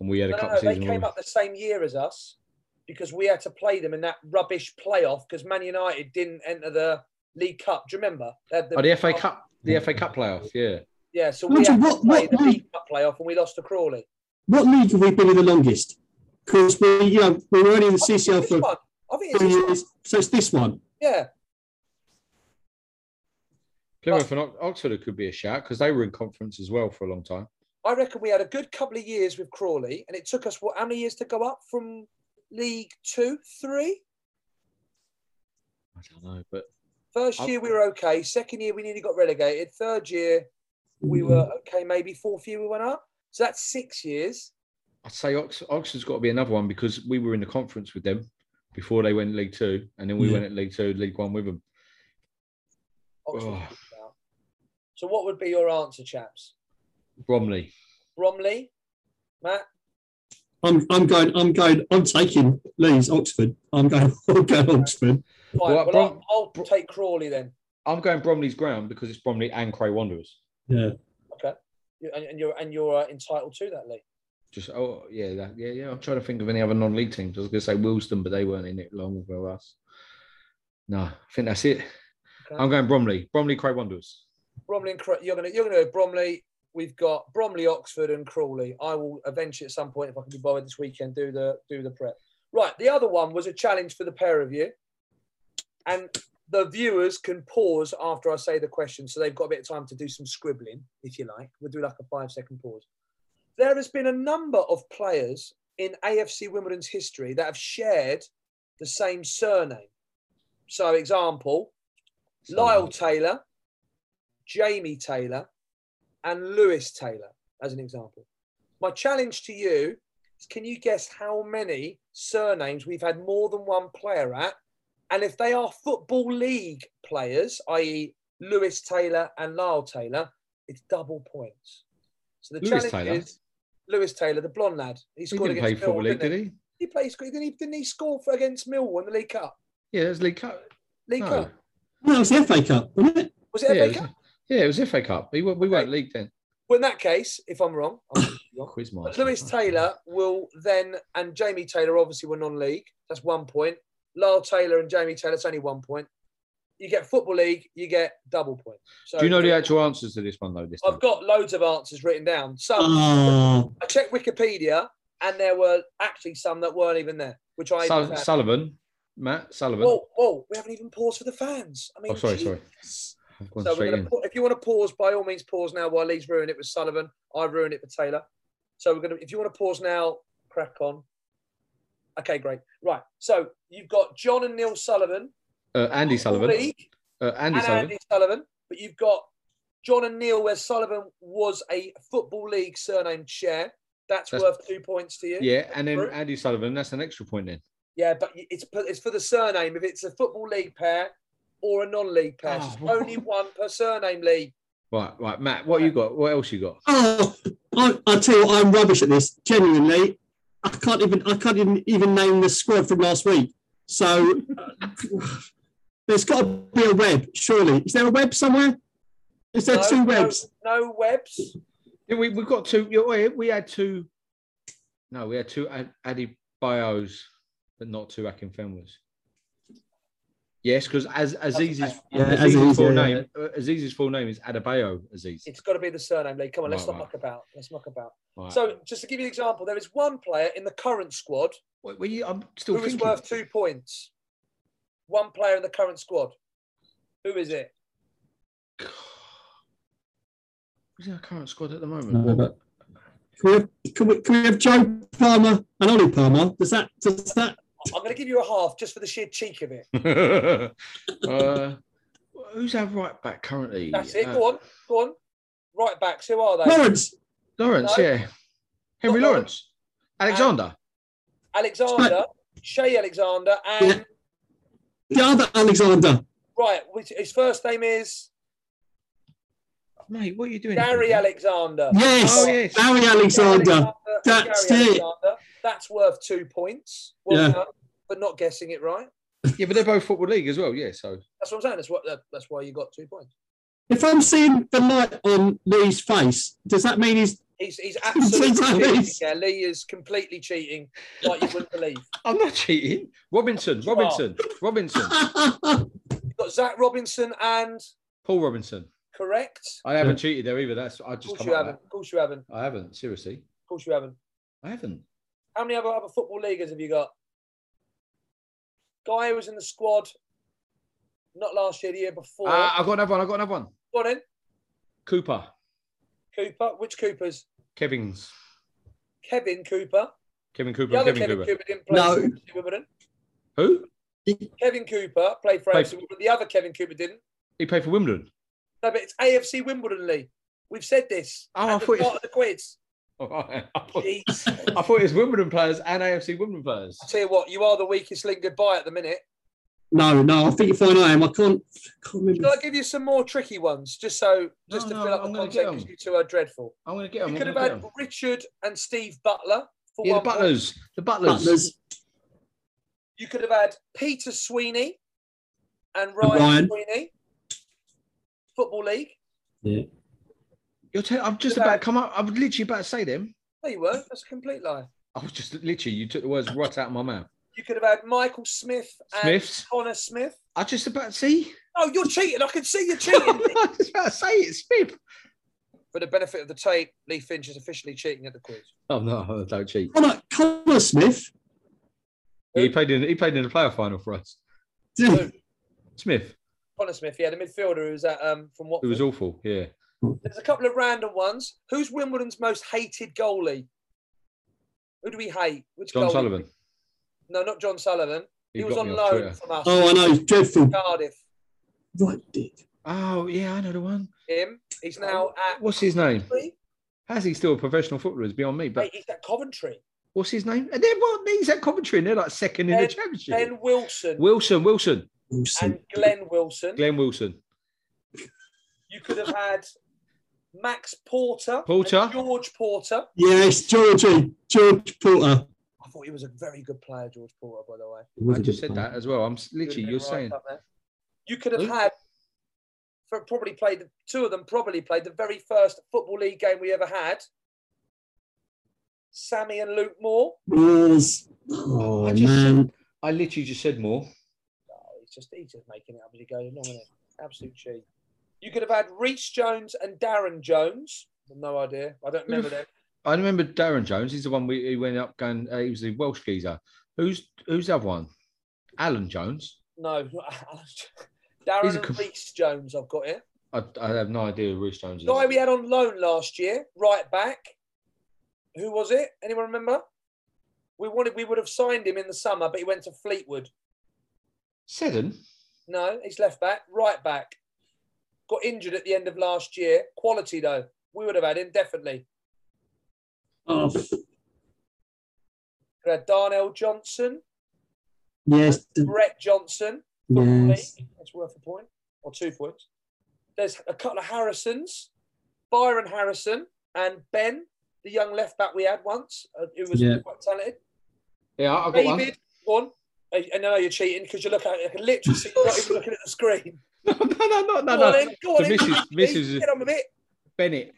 [SPEAKER 1] and we had a
[SPEAKER 2] No, no,
[SPEAKER 1] couple
[SPEAKER 2] no,
[SPEAKER 1] of
[SPEAKER 2] they
[SPEAKER 1] seasons. where
[SPEAKER 2] came up the same year as us because we had to play them in that rubbish playoff because Man United didn't enter the League Cup. Do you remember? They had
[SPEAKER 1] Oh, the FA Cup, the FA Cup playoff. Yeah,
[SPEAKER 2] Yeah, so we
[SPEAKER 3] Roger,
[SPEAKER 2] had to
[SPEAKER 3] what-
[SPEAKER 2] play
[SPEAKER 3] what
[SPEAKER 2] the
[SPEAKER 3] league-
[SPEAKER 2] League Cup playoff and we lost to Crawley.
[SPEAKER 3] What league have we been in the longest? Because we, you know, we were only in the CCL for
[SPEAKER 2] one. I think it's
[SPEAKER 3] three years, so it's this one.
[SPEAKER 2] Yeah,
[SPEAKER 1] Plymouth and Oxford could be a shout because they were in conference as well for a long time.
[SPEAKER 2] I reckon we had a good couple of years with Crawley, and it took us what? How many years to go up from League Two, three?
[SPEAKER 1] I don't know, but
[SPEAKER 2] First year we were okay. Second year we nearly got relegated. Third year we hmm. were okay. Maybe fourth year we went up. So that's six years.
[SPEAKER 1] I'd say Ox- Oxford's got to be another one because we were in the conference with them before they went League Two, and then we
[SPEAKER 3] Yeah.
[SPEAKER 1] went at League Two, League One with them. Oh.
[SPEAKER 2] So what would be your answer, chaps?
[SPEAKER 1] Bromley.
[SPEAKER 2] Bromley, Matt.
[SPEAKER 3] I'm I'm going I'm going I'm taking Leeds Oxford. I'm going I'm going Oxford.
[SPEAKER 2] Fine.
[SPEAKER 1] Well,
[SPEAKER 2] Well,
[SPEAKER 1] Brom-
[SPEAKER 2] I'll, I'll take Crawley then.
[SPEAKER 1] I'm going Bromley's ground because it's Bromley and Cray Wanderers.
[SPEAKER 3] Yeah.
[SPEAKER 2] Okay. And, and you're and you're uh, entitled to that, Lee.
[SPEAKER 1] Just oh yeah, that, yeah, yeah. I'm trying to think of any other non-league teams. I was going to say Wilston, but they weren't in it long for us. No, I think that's it.
[SPEAKER 2] Okay.
[SPEAKER 1] I'm going Bromley, Bromley, Cray Wanderers.
[SPEAKER 2] Bromley and Cra- you're gonna you're gonna go Bromley. We've got Bromley, Oxford, and Crawley. I will eventually at some point, if I can be bothered this weekend, do the do the prep. Right. The other one was a challenge for the pair of you, and the viewers can pause after I say the question, so they've got a bit of time to do some scribbling, if you like. We'll do like a five second pause. There has been a number of players in AFC Wimbledon's history that have shared the same surname. So, example, Lyle Taylor, Jamie Taylor, and Lewis Taylor, as an example. My challenge to you is can you guess how many surnames we've had more than one player at? And if they are Football League players, i.e., Lewis Taylor and Lyle Taylor, it's double points. So the
[SPEAKER 1] Lewis
[SPEAKER 2] challenge
[SPEAKER 1] Taylor?
[SPEAKER 2] is Lewis Taylor, the blonde lad. He
[SPEAKER 1] He
[SPEAKER 2] scored
[SPEAKER 1] didn't
[SPEAKER 2] against
[SPEAKER 1] football
[SPEAKER 2] Millwall,
[SPEAKER 1] league,
[SPEAKER 2] didn't
[SPEAKER 1] did
[SPEAKER 2] he?
[SPEAKER 1] he?
[SPEAKER 2] He played. Didn't he, didn't he score for against Millwall in the League Cup?
[SPEAKER 1] Yeah, it was League Cup.
[SPEAKER 2] League
[SPEAKER 1] No.
[SPEAKER 2] Cup.
[SPEAKER 3] No, it was the FA Cup, wasn't it?
[SPEAKER 2] Was it
[SPEAKER 1] Yeah,
[SPEAKER 2] FA
[SPEAKER 1] it was,
[SPEAKER 2] Cup?
[SPEAKER 1] Yeah, it was FA Cup. We, were, we weren't league then.
[SPEAKER 2] Well, in that case, if I'm wrong, I'm wrong.
[SPEAKER 1] Quiz
[SPEAKER 2] Lewis Taylor will then, and Jamie Taylor obviously were non-league. That's one point. Lyle Taylor and Jamie Taylor, it's only one point. You get football league, you get double points. So
[SPEAKER 1] Do you know the actual answers to this one though? This?
[SPEAKER 2] I've got loads of answers written down. So
[SPEAKER 3] Oh,
[SPEAKER 2] I checked Wikipedia, and there were actually some that weren't even there, which I.
[SPEAKER 1] Sul- Sullivan, Matt Sullivan.
[SPEAKER 2] Whoa, whoa! We haven't even paused for the fans. I mean,
[SPEAKER 1] oh, sorry, sorry.
[SPEAKER 2] Jesus.
[SPEAKER 1] I've gone
[SPEAKER 2] So we're gonna, if you want to pause, by all means, pause now. While Lee's ruined it with Sullivan, I ruined it for Taylor. So we're gonna. If you want to pause now, crack on. Okay, great. Right. So you've got John and Neil Sullivan,
[SPEAKER 1] Uh, Andy Sullivan.
[SPEAKER 2] League,
[SPEAKER 1] Uh, Andy
[SPEAKER 2] and
[SPEAKER 1] Sullivan.
[SPEAKER 2] Andy Sullivan, but you've got John and Neil, where Sullivan was a football league surname share. That's,
[SPEAKER 1] That's-
[SPEAKER 2] worth two points to you.
[SPEAKER 1] Yeah, and then Andy Sullivan. That's an extra point then.
[SPEAKER 2] Yeah, but it's it's for the surname. If it's a football league pair or a non-league
[SPEAKER 1] pass.
[SPEAKER 2] Ah, oh, only one per surname league.
[SPEAKER 1] Right, right, Matt. What you got? What else you got?
[SPEAKER 3] oh I, I tell you, what, I'm rubbish at this. Genuinely, I can't even I can't even, even name the squad from last week. So there's got to be a web, surely. Is there a web somewhere? Is there
[SPEAKER 2] No,
[SPEAKER 3] two webs?
[SPEAKER 2] No webs.
[SPEAKER 1] Yeah, we we got two. We we had two. No, we had two Ad- Addy Bios, but not two Akinfenwas. Yes, because as Azeez's,
[SPEAKER 3] Yeah,
[SPEAKER 1] Azeez's
[SPEAKER 3] Azeez,
[SPEAKER 1] full
[SPEAKER 3] yeah, yeah.
[SPEAKER 1] name, uh, Azeez's full name is Adebayo Azeez.
[SPEAKER 2] It's got to be the surname league. Come on, let's
[SPEAKER 1] Right,
[SPEAKER 2] not
[SPEAKER 1] right.
[SPEAKER 2] muck about. Let's muck about.
[SPEAKER 1] Right.
[SPEAKER 2] So, just to give you an example, there is one player in the current squad
[SPEAKER 1] Wait, were you, I'm still
[SPEAKER 2] who is
[SPEAKER 1] thinking.
[SPEAKER 2] worth two points. One player in the current squad. Who is it?
[SPEAKER 1] Who's in our current squad at the
[SPEAKER 3] No,
[SPEAKER 1] moment?
[SPEAKER 3] but- Can we, have, can, we, can we have Joe Palmer and Ollie Palmer? Does that does that
[SPEAKER 2] I'm going to give you a half just for the sheer cheek of it.
[SPEAKER 1] uh, who's our right back currently?
[SPEAKER 2] That's it.
[SPEAKER 1] Uh,
[SPEAKER 2] Go on. Go on. Right backs. Who are they?
[SPEAKER 3] Lawrence?
[SPEAKER 1] Lawrence,
[SPEAKER 2] No.
[SPEAKER 1] yeah. Henry
[SPEAKER 2] Not
[SPEAKER 1] Lawrence. Alexander.
[SPEAKER 2] Alexander, Cheye Alexander, and
[SPEAKER 3] The other Alexander.
[SPEAKER 2] right, which his first name is
[SPEAKER 1] Mate, what are you doing?
[SPEAKER 2] Gary
[SPEAKER 1] here?
[SPEAKER 2] Alexander.
[SPEAKER 3] Yes,
[SPEAKER 1] Oh, yes.
[SPEAKER 2] Gary
[SPEAKER 3] Alexander. That's
[SPEAKER 2] Gary
[SPEAKER 3] it.
[SPEAKER 2] Alexander. That's worth two points. Well
[SPEAKER 3] Yeah.
[SPEAKER 2] done for not guessing it right.
[SPEAKER 1] Yeah, but they're both football league as well. Yeah, so
[SPEAKER 2] That's what I'm saying. That's what. That's why you got two points.
[SPEAKER 3] If I'm seeing the light on Lee's face, does that mean he's
[SPEAKER 2] He's he's absolutely cheating. Yeah, Lee is completely cheating, like you wouldn't believe.
[SPEAKER 1] I'm not cheating. Robinson, Robinson, Robinson,
[SPEAKER 2] You've got Zach Robinson and
[SPEAKER 1] Paul Robinson.
[SPEAKER 2] Correct.
[SPEAKER 1] I haven't cheated there either. That's I just.
[SPEAKER 2] Of
[SPEAKER 1] just
[SPEAKER 2] course you haven't. Of course you haven't.
[SPEAKER 1] I haven't. Seriously, Of
[SPEAKER 2] course you haven't.
[SPEAKER 1] I haven't.
[SPEAKER 2] How many other other football leaguers have you got? Guy who was in the squad, not last year, the year before.
[SPEAKER 1] Uh, I got another one. I got another one.
[SPEAKER 2] Go on in.
[SPEAKER 1] Cooper,
[SPEAKER 2] Cooper. Which Coopers?
[SPEAKER 1] Kevin's,
[SPEAKER 2] Kevin Cooper.
[SPEAKER 1] Kevin Cooper,
[SPEAKER 2] The other
[SPEAKER 1] Kevin,
[SPEAKER 2] Kevin,
[SPEAKER 1] Cooper.
[SPEAKER 2] Cooper. didn't play
[SPEAKER 3] No.
[SPEAKER 2] for Wimbledon.
[SPEAKER 1] Who?
[SPEAKER 2] Kevin Cooper played for
[SPEAKER 1] Played-
[SPEAKER 2] AFC Wimbledon. The other Kevin Cooper didn't.
[SPEAKER 1] He played for Wimbledon.
[SPEAKER 2] No, but it's AFC Wimbledon, Lee. We've said this.
[SPEAKER 1] Oh, I thought it-
[SPEAKER 2] start of the quiz.
[SPEAKER 1] I, thought, I thought it was Wimbledon players and AFC Wimbledon players.
[SPEAKER 2] I tell you what, you are the weakest link goodbye at the minute.
[SPEAKER 3] no, no? I think you find I am. I can't. can't remember.
[SPEAKER 2] Shall I give you some more tricky ones, just so just
[SPEAKER 1] No,
[SPEAKER 2] to
[SPEAKER 1] no,
[SPEAKER 2] fill up
[SPEAKER 1] I'm
[SPEAKER 2] the
[SPEAKER 1] gonna
[SPEAKER 2] content because
[SPEAKER 1] 'em.
[SPEAKER 2] you two are dreadful?
[SPEAKER 1] I'm going to get him.
[SPEAKER 2] You could have had. Richard and Steve Butler for
[SPEAKER 1] Yeah, the
[SPEAKER 2] one point.
[SPEAKER 1] Butlers. The Butlers.
[SPEAKER 3] Butlers.
[SPEAKER 2] You could have had Peter Sweeney and Ryan,
[SPEAKER 3] Ryan.
[SPEAKER 2] Sweeney. Football League.
[SPEAKER 3] Yeah.
[SPEAKER 1] You're tell- I'm just
[SPEAKER 2] Yeah.
[SPEAKER 1] about to come up. I'm literally about to say them.
[SPEAKER 2] No, you weren't. That's a complete lie.
[SPEAKER 1] I was just literally, you took the words right out of my mouth.
[SPEAKER 2] You could have had Michael Smith and
[SPEAKER 1] Smiths.
[SPEAKER 2] Connor Smith.
[SPEAKER 1] I just about to see.
[SPEAKER 2] Oh, you're cheating. I can see you're cheating.
[SPEAKER 1] I was just about to say it, Smith.
[SPEAKER 2] For the benefit of the tape, Lee Finch is officially cheating at the quiz.
[SPEAKER 1] Oh no, don't cheat.
[SPEAKER 3] Connor, Connor Smith.
[SPEAKER 1] Yeah, he played in he played in the playoff final for us. Smith.
[SPEAKER 2] Connor Smith, yeah, the midfielder who was at um from
[SPEAKER 1] what?
[SPEAKER 2] It
[SPEAKER 1] was awful. Yeah.
[SPEAKER 2] There's a couple of random ones. Who's Wimbledon's most hated goalie? Who do we hate? Which
[SPEAKER 1] John
[SPEAKER 2] goalie?
[SPEAKER 1] Sullivan.
[SPEAKER 2] No, not John Sullivan. He,
[SPEAKER 1] He
[SPEAKER 2] was on loan
[SPEAKER 1] Twitter.
[SPEAKER 2] from us.
[SPEAKER 3] Oh, I know. He's Dreadful.
[SPEAKER 2] Cardiff.
[SPEAKER 3] Right dick.
[SPEAKER 1] Oh yeah, I know the one.
[SPEAKER 2] Him. He's now at.
[SPEAKER 1] What's his name?
[SPEAKER 2] Coventry.
[SPEAKER 1] How's he still a professional footballer? Is beyond me. But
[SPEAKER 2] Mate, he's at Coventry.
[SPEAKER 1] what's his name? And then what? He's at Coventry, and they're like second in the championship.
[SPEAKER 2] Ben Wilson
[SPEAKER 1] Wilson, Wilson,
[SPEAKER 3] Wilson.
[SPEAKER 2] and Glenn Wilson.
[SPEAKER 1] Glenn Wilson.
[SPEAKER 2] You could have had Max Porter.
[SPEAKER 1] Porter.
[SPEAKER 2] and George Porter.
[SPEAKER 3] Yes, Georgie. George Porter.
[SPEAKER 2] I thought he was a very good player, George Porter, by the way.
[SPEAKER 3] He was
[SPEAKER 1] I
[SPEAKER 3] a
[SPEAKER 1] just
[SPEAKER 3] good
[SPEAKER 1] said that as well. I'm s- literally, you're
[SPEAKER 2] right
[SPEAKER 1] saying.
[SPEAKER 2] up there. You could have
[SPEAKER 1] Who?
[SPEAKER 2] had, for probably played, the two of them probably played the very first Football League game we ever had. Sammy and Luke Moore.
[SPEAKER 3] Was. Oh,
[SPEAKER 1] I just
[SPEAKER 3] man.
[SPEAKER 1] I literally just said more.
[SPEAKER 2] Just he's just making it up as he goes along, isn't it? Absolute cheat. You could have had Reece Jones and Darren Jones. No idea. I don't remember them.
[SPEAKER 1] I remember Darren Jones. He's the one we he went up going. Uh, he was the Welsh geezer. Who's who's the other one? Alan Jones.
[SPEAKER 2] No, not Alan.
[SPEAKER 1] He's
[SPEAKER 2] Darren
[SPEAKER 1] a
[SPEAKER 2] and Reece Jones. I've got here.
[SPEAKER 1] I, I have no idea who Bruce Jones is.
[SPEAKER 2] Guy we had on loan last year, right back. Who was it? Anyone remember? We wanted. We would have signed him in the summer, but he went to Fleetwood.
[SPEAKER 1] Seddon.
[SPEAKER 2] No, he's left back, right back. Got injured at the end of last year. Quality though, we would have had him definitely.
[SPEAKER 3] Oh,
[SPEAKER 2] We had Darnell Johnson,
[SPEAKER 3] yes.
[SPEAKER 2] Brett Johnson.
[SPEAKER 3] Yes.
[SPEAKER 2] That's worth a point or two points. There's a couple of Harrisons, Byron Harrison and Ben, the young left back we had once, uh, who was
[SPEAKER 3] Yeah.
[SPEAKER 2] quite talented.
[SPEAKER 1] Yeah, I got one.
[SPEAKER 2] David, go on. I I know you're cheating because you look at it. I can literally see you're not even looking at the screen.
[SPEAKER 1] No, no, no, no, no.
[SPEAKER 2] Go on
[SPEAKER 1] no.
[SPEAKER 2] then, go on
[SPEAKER 1] The
[SPEAKER 2] then.
[SPEAKER 1] Mrs. Mrs.
[SPEAKER 2] Get on with it.
[SPEAKER 1] Bennett,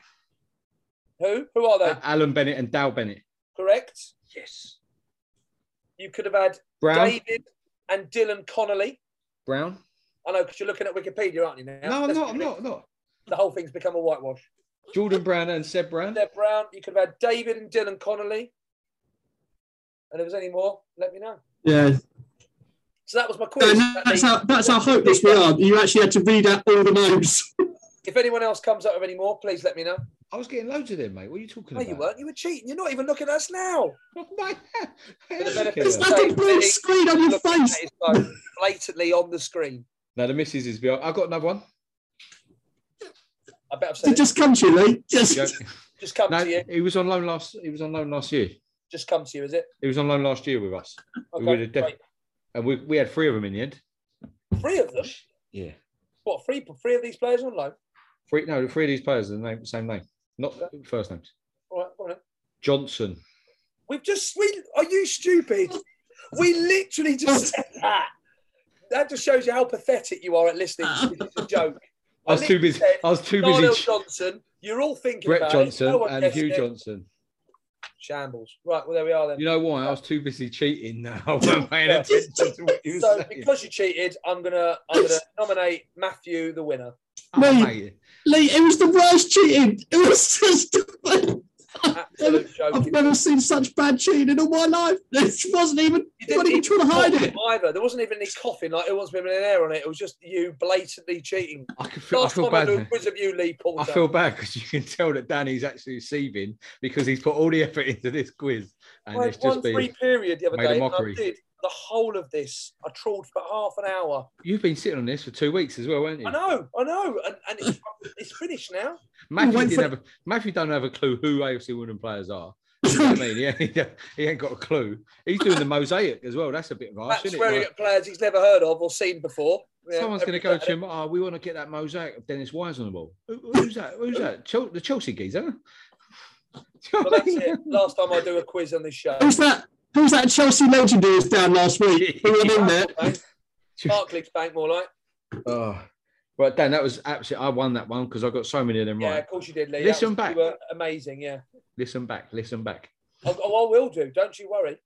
[SPEAKER 2] Who? Who are they?
[SPEAKER 1] A- Alan Bennett, and Dale Bennett.
[SPEAKER 2] Correct.
[SPEAKER 1] Yes.
[SPEAKER 2] You could have had
[SPEAKER 1] Brown.
[SPEAKER 2] David and Dylan Connolly.
[SPEAKER 1] Brown.
[SPEAKER 2] I know because you're looking at Wikipedia, aren't you? Now.
[SPEAKER 1] No, I'm not. I'm not. Not.
[SPEAKER 2] The whole thing's become a whitewash.
[SPEAKER 1] Jordan Brown and Seb Brown.
[SPEAKER 2] Deb Brown. You could have had David and Dylan Connolly. And if there's any more, let me know.
[SPEAKER 3] Yeah.
[SPEAKER 2] So that was my quiz.
[SPEAKER 3] And
[SPEAKER 2] That
[SPEAKER 3] that's
[SPEAKER 2] means-
[SPEAKER 3] how that's how hopeless we are. You actually had to read out all the names.
[SPEAKER 2] If anyone else comes up with any more, please let me know.
[SPEAKER 1] I was getting loads of them, mate. What are you talking
[SPEAKER 2] No,
[SPEAKER 1] about?
[SPEAKER 2] you weren't. You were cheating. You're not even looking at us now.
[SPEAKER 1] No,
[SPEAKER 2] For the benefit
[SPEAKER 3] It's
[SPEAKER 2] of
[SPEAKER 3] like a blue screen on your face.
[SPEAKER 2] blatantly on the screen.
[SPEAKER 1] No, the missus is beyond. I've got another one.
[SPEAKER 2] I bet I've said
[SPEAKER 3] It
[SPEAKER 2] it.
[SPEAKER 3] just come to you, Lee. Just
[SPEAKER 2] Just come
[SPEAKER 1] No,
[SPEAKER 2] to you.
[SPEAKER 1] he was on loan last. He was on loan last year.
[SPEAKER 2] Just come to you, is it?
[SPEAKER 1] He was on loan last year with us, We
[SPEAKER 2] Okay.
[SPEAKER 1] would've def-
[SPEAKER 2] great.
[SPEAKER 1] And we, we had three of them in the end.
[SPEAKER 2] Three of them.
[SPEAKER 1] Yeah,
[SPEAKER 2] What? Three? Three of these players on loan.
[SPEAKER 1] three. No, three of these players are the name, same name, not first names.
[SPEAKER 2] All right, go on.
[SPEAKER 1] Johnson.
[SPEAKER 2] We've just. We, are you stupid? We literally just said that. That just shows you how pathetic you are at listening. to. It's a joke.
[SPEAKER 1] I was too busy.
[SPEAKER 2] said
[SPEAKER 1] I was too busy.
[SPEAKER 2] Darnell
[SPEAKER 1] ch-
[SPEAKER 2] Johnson. You're all thinking
[SPEAKER 1] Brett
[SPEAKER 2] about
[SPEAKER 1] Johnson
[SPEAKER 2] it. No
[SPEAKER 1] and Hugh
[SPEAKER 2] it.
[SPEAKER 1] Johnson.
[SPEAKER 2] Shambles. Right. Well, there we are then.
[SPEAKER 1] You know why? I was too busy cheating. Now I wasn't paying attention to what you were
[SPEAKER 2] so
[SPEAKER 1] saying.
[SPEAKER 2] because you cheated, I'm gonna I'm gonna nominate Matthew the winner.
[SPEAKER 1] Oh,
[SPEAKER 3] Mate.
[SPEAKER 1] mate.
[SPEAKER 3] Lee, it was the worst cheating. It was just.
[SPEAKER 2] Absolute.
[SPEAKER 3] I've never seen such bad cheating in all my life. It wasn't even.
[SPEAKER 2] You
[SPEAKER 3] Not even trying to hide it.
[SPEAKER 2] either. There wasn't even any coughing like it wants to be an air on it. It was just you blatantly cheating.
[SPEAKER 1] I, can feel, I
[SPEAKER 2] Last
[SPEAKER 1] feel
[SPEAKER 2] time I
[SPEAKER 1] bad.
[SPEAKER 2] do a quiz of you, Lee
[SPEAKER 1] I feel bad because you can tell that Danny's actually receiving because he's put all the effort into this quiz, and
[SPEAKER 2] I
[SPEAKER 1] it's
[SPEAKER 2] had one
[SPEAKER 1] just
[SPEAKER 2] free
[SPEAKER 1] been.
[SPEAKER 2] period the other
[SPEAKER 1] made a
[SPEAKER 2] day, and I
[SPEAKER 1] mockery.
[SPEAKER 2] Did the whole of this. I trawled for half an hour.
[SPEAKER 1] You've been sitting on this for two weeks as well, haven't you?
[SPEAKER 2] I know, I know, and, and it's, it's finished now.
[SPEAKER 1] Matthew didn't
[SPEAKER 3] for-
[SPEAKER 1] have a, Matthew don't have a clue who AFC Wimbledon players are. You know what I mean? He ain't, he ain't got a clue. He's doing the mosaic as well. That's a bit harsh,
[SPEAKER 2] That's
[SPEAKER 1] isn't
[SPEAKER 2] swearing
[SPEAKER 1] it?
[SPEAKER 2] at players he's never heard of or seen before. Yeah,
[SPEAKER 1] Someone's going to go to him. Oh, we want to get that mosaic of Dennis Wise on the ball. Who- Who's that? Who's that? Chel- the Chelsea geezer.
[SPEAKER 2] But that's it. Last time I do a quiz on this show.
[SPEAKER 3] Who's that? Who's that Chelsea legend who was down last week? Who went in there?
[SPEAKER 2] Barclays Bank, more like.
[SPEAKER 1] Oh, right, Dan. That was absolutely. I won that one because I got so many of them
[SPEAKER 2] Yeah,
[SPEAKER 1] right.
[SPEAKER 2] Yeah, of course you did, Lee.
[SPEAKER 1] Listen
[SPEAKER 2] was-
[SPEAKER 1] back.
[SPEAKER 2] You were uh, amazing, yeah.
[SPEAKER 1] Listen back. Listen back.
[SPEAKER 2] Oh, oh, I will do. Don't you worry.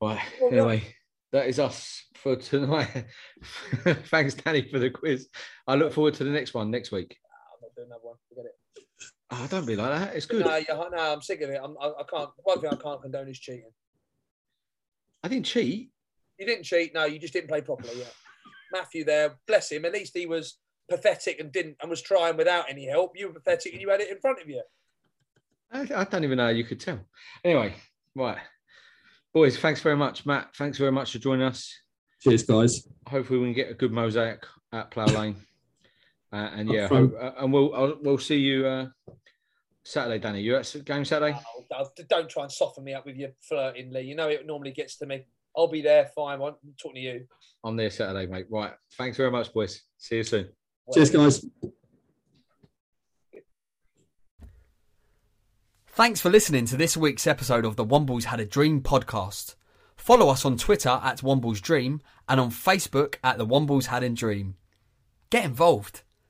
[SPEAKER 1] Right.
[SPEAKER 2] Well done.
[SPEAKER 1] Anyway, that is us for tonight. Thanks, Danny, for the quiz. I look forward to the next one next week.
[SPEAKER 2] I'm not doing another one. Forget it.
[SPEAKER 1] Oh, don't be like that. It's good.
[SPEAKER 2] No, yeah, no, I'm sick of it. I'm, I, I can't. One thing I can't condone is cheating.
[SPEAKER 1] I didn't cheat.
[SPEAKER 2] You didn't cheat. No, you just didn't play properly. Yeah. Matthew there, bless him. At least he was pathetic and didn't and was trying without any help. You were pathetic and you had it in front of you.
[SPEAKER 1] I, I don't even know how you could tell. Anyway, right. Boys, thanks very much. Matt, thanks very much for joining us.
[SPEAKER 3] Cheers, guys.
[SPEAKER 1] Hopefully, we can get a good mosaic at Plough Lane. Uh, and yeah, hope, uh, and we'll I'll, we'll see you uh, Saturday, Danny. You at game Saturday?
[SPEAKER 2] Oh, don't try and soften me up with your flirting, Lee. You know it normally gets to me. I'll be there. Fine. I'm talking to you.
[SPEAKER 1] I'm there Saturday, mate. Right. Thanks very much, boys. See you soon.
[SPEAKER 3] Cheers, guys.
[SPEAKER 4] Thanks for listening to this week's episode of the Wombles Had a Dream podcast. Follow us on Twitter at Wombles Dream and on Facebook at the Wombles Had a Dream. Get involved.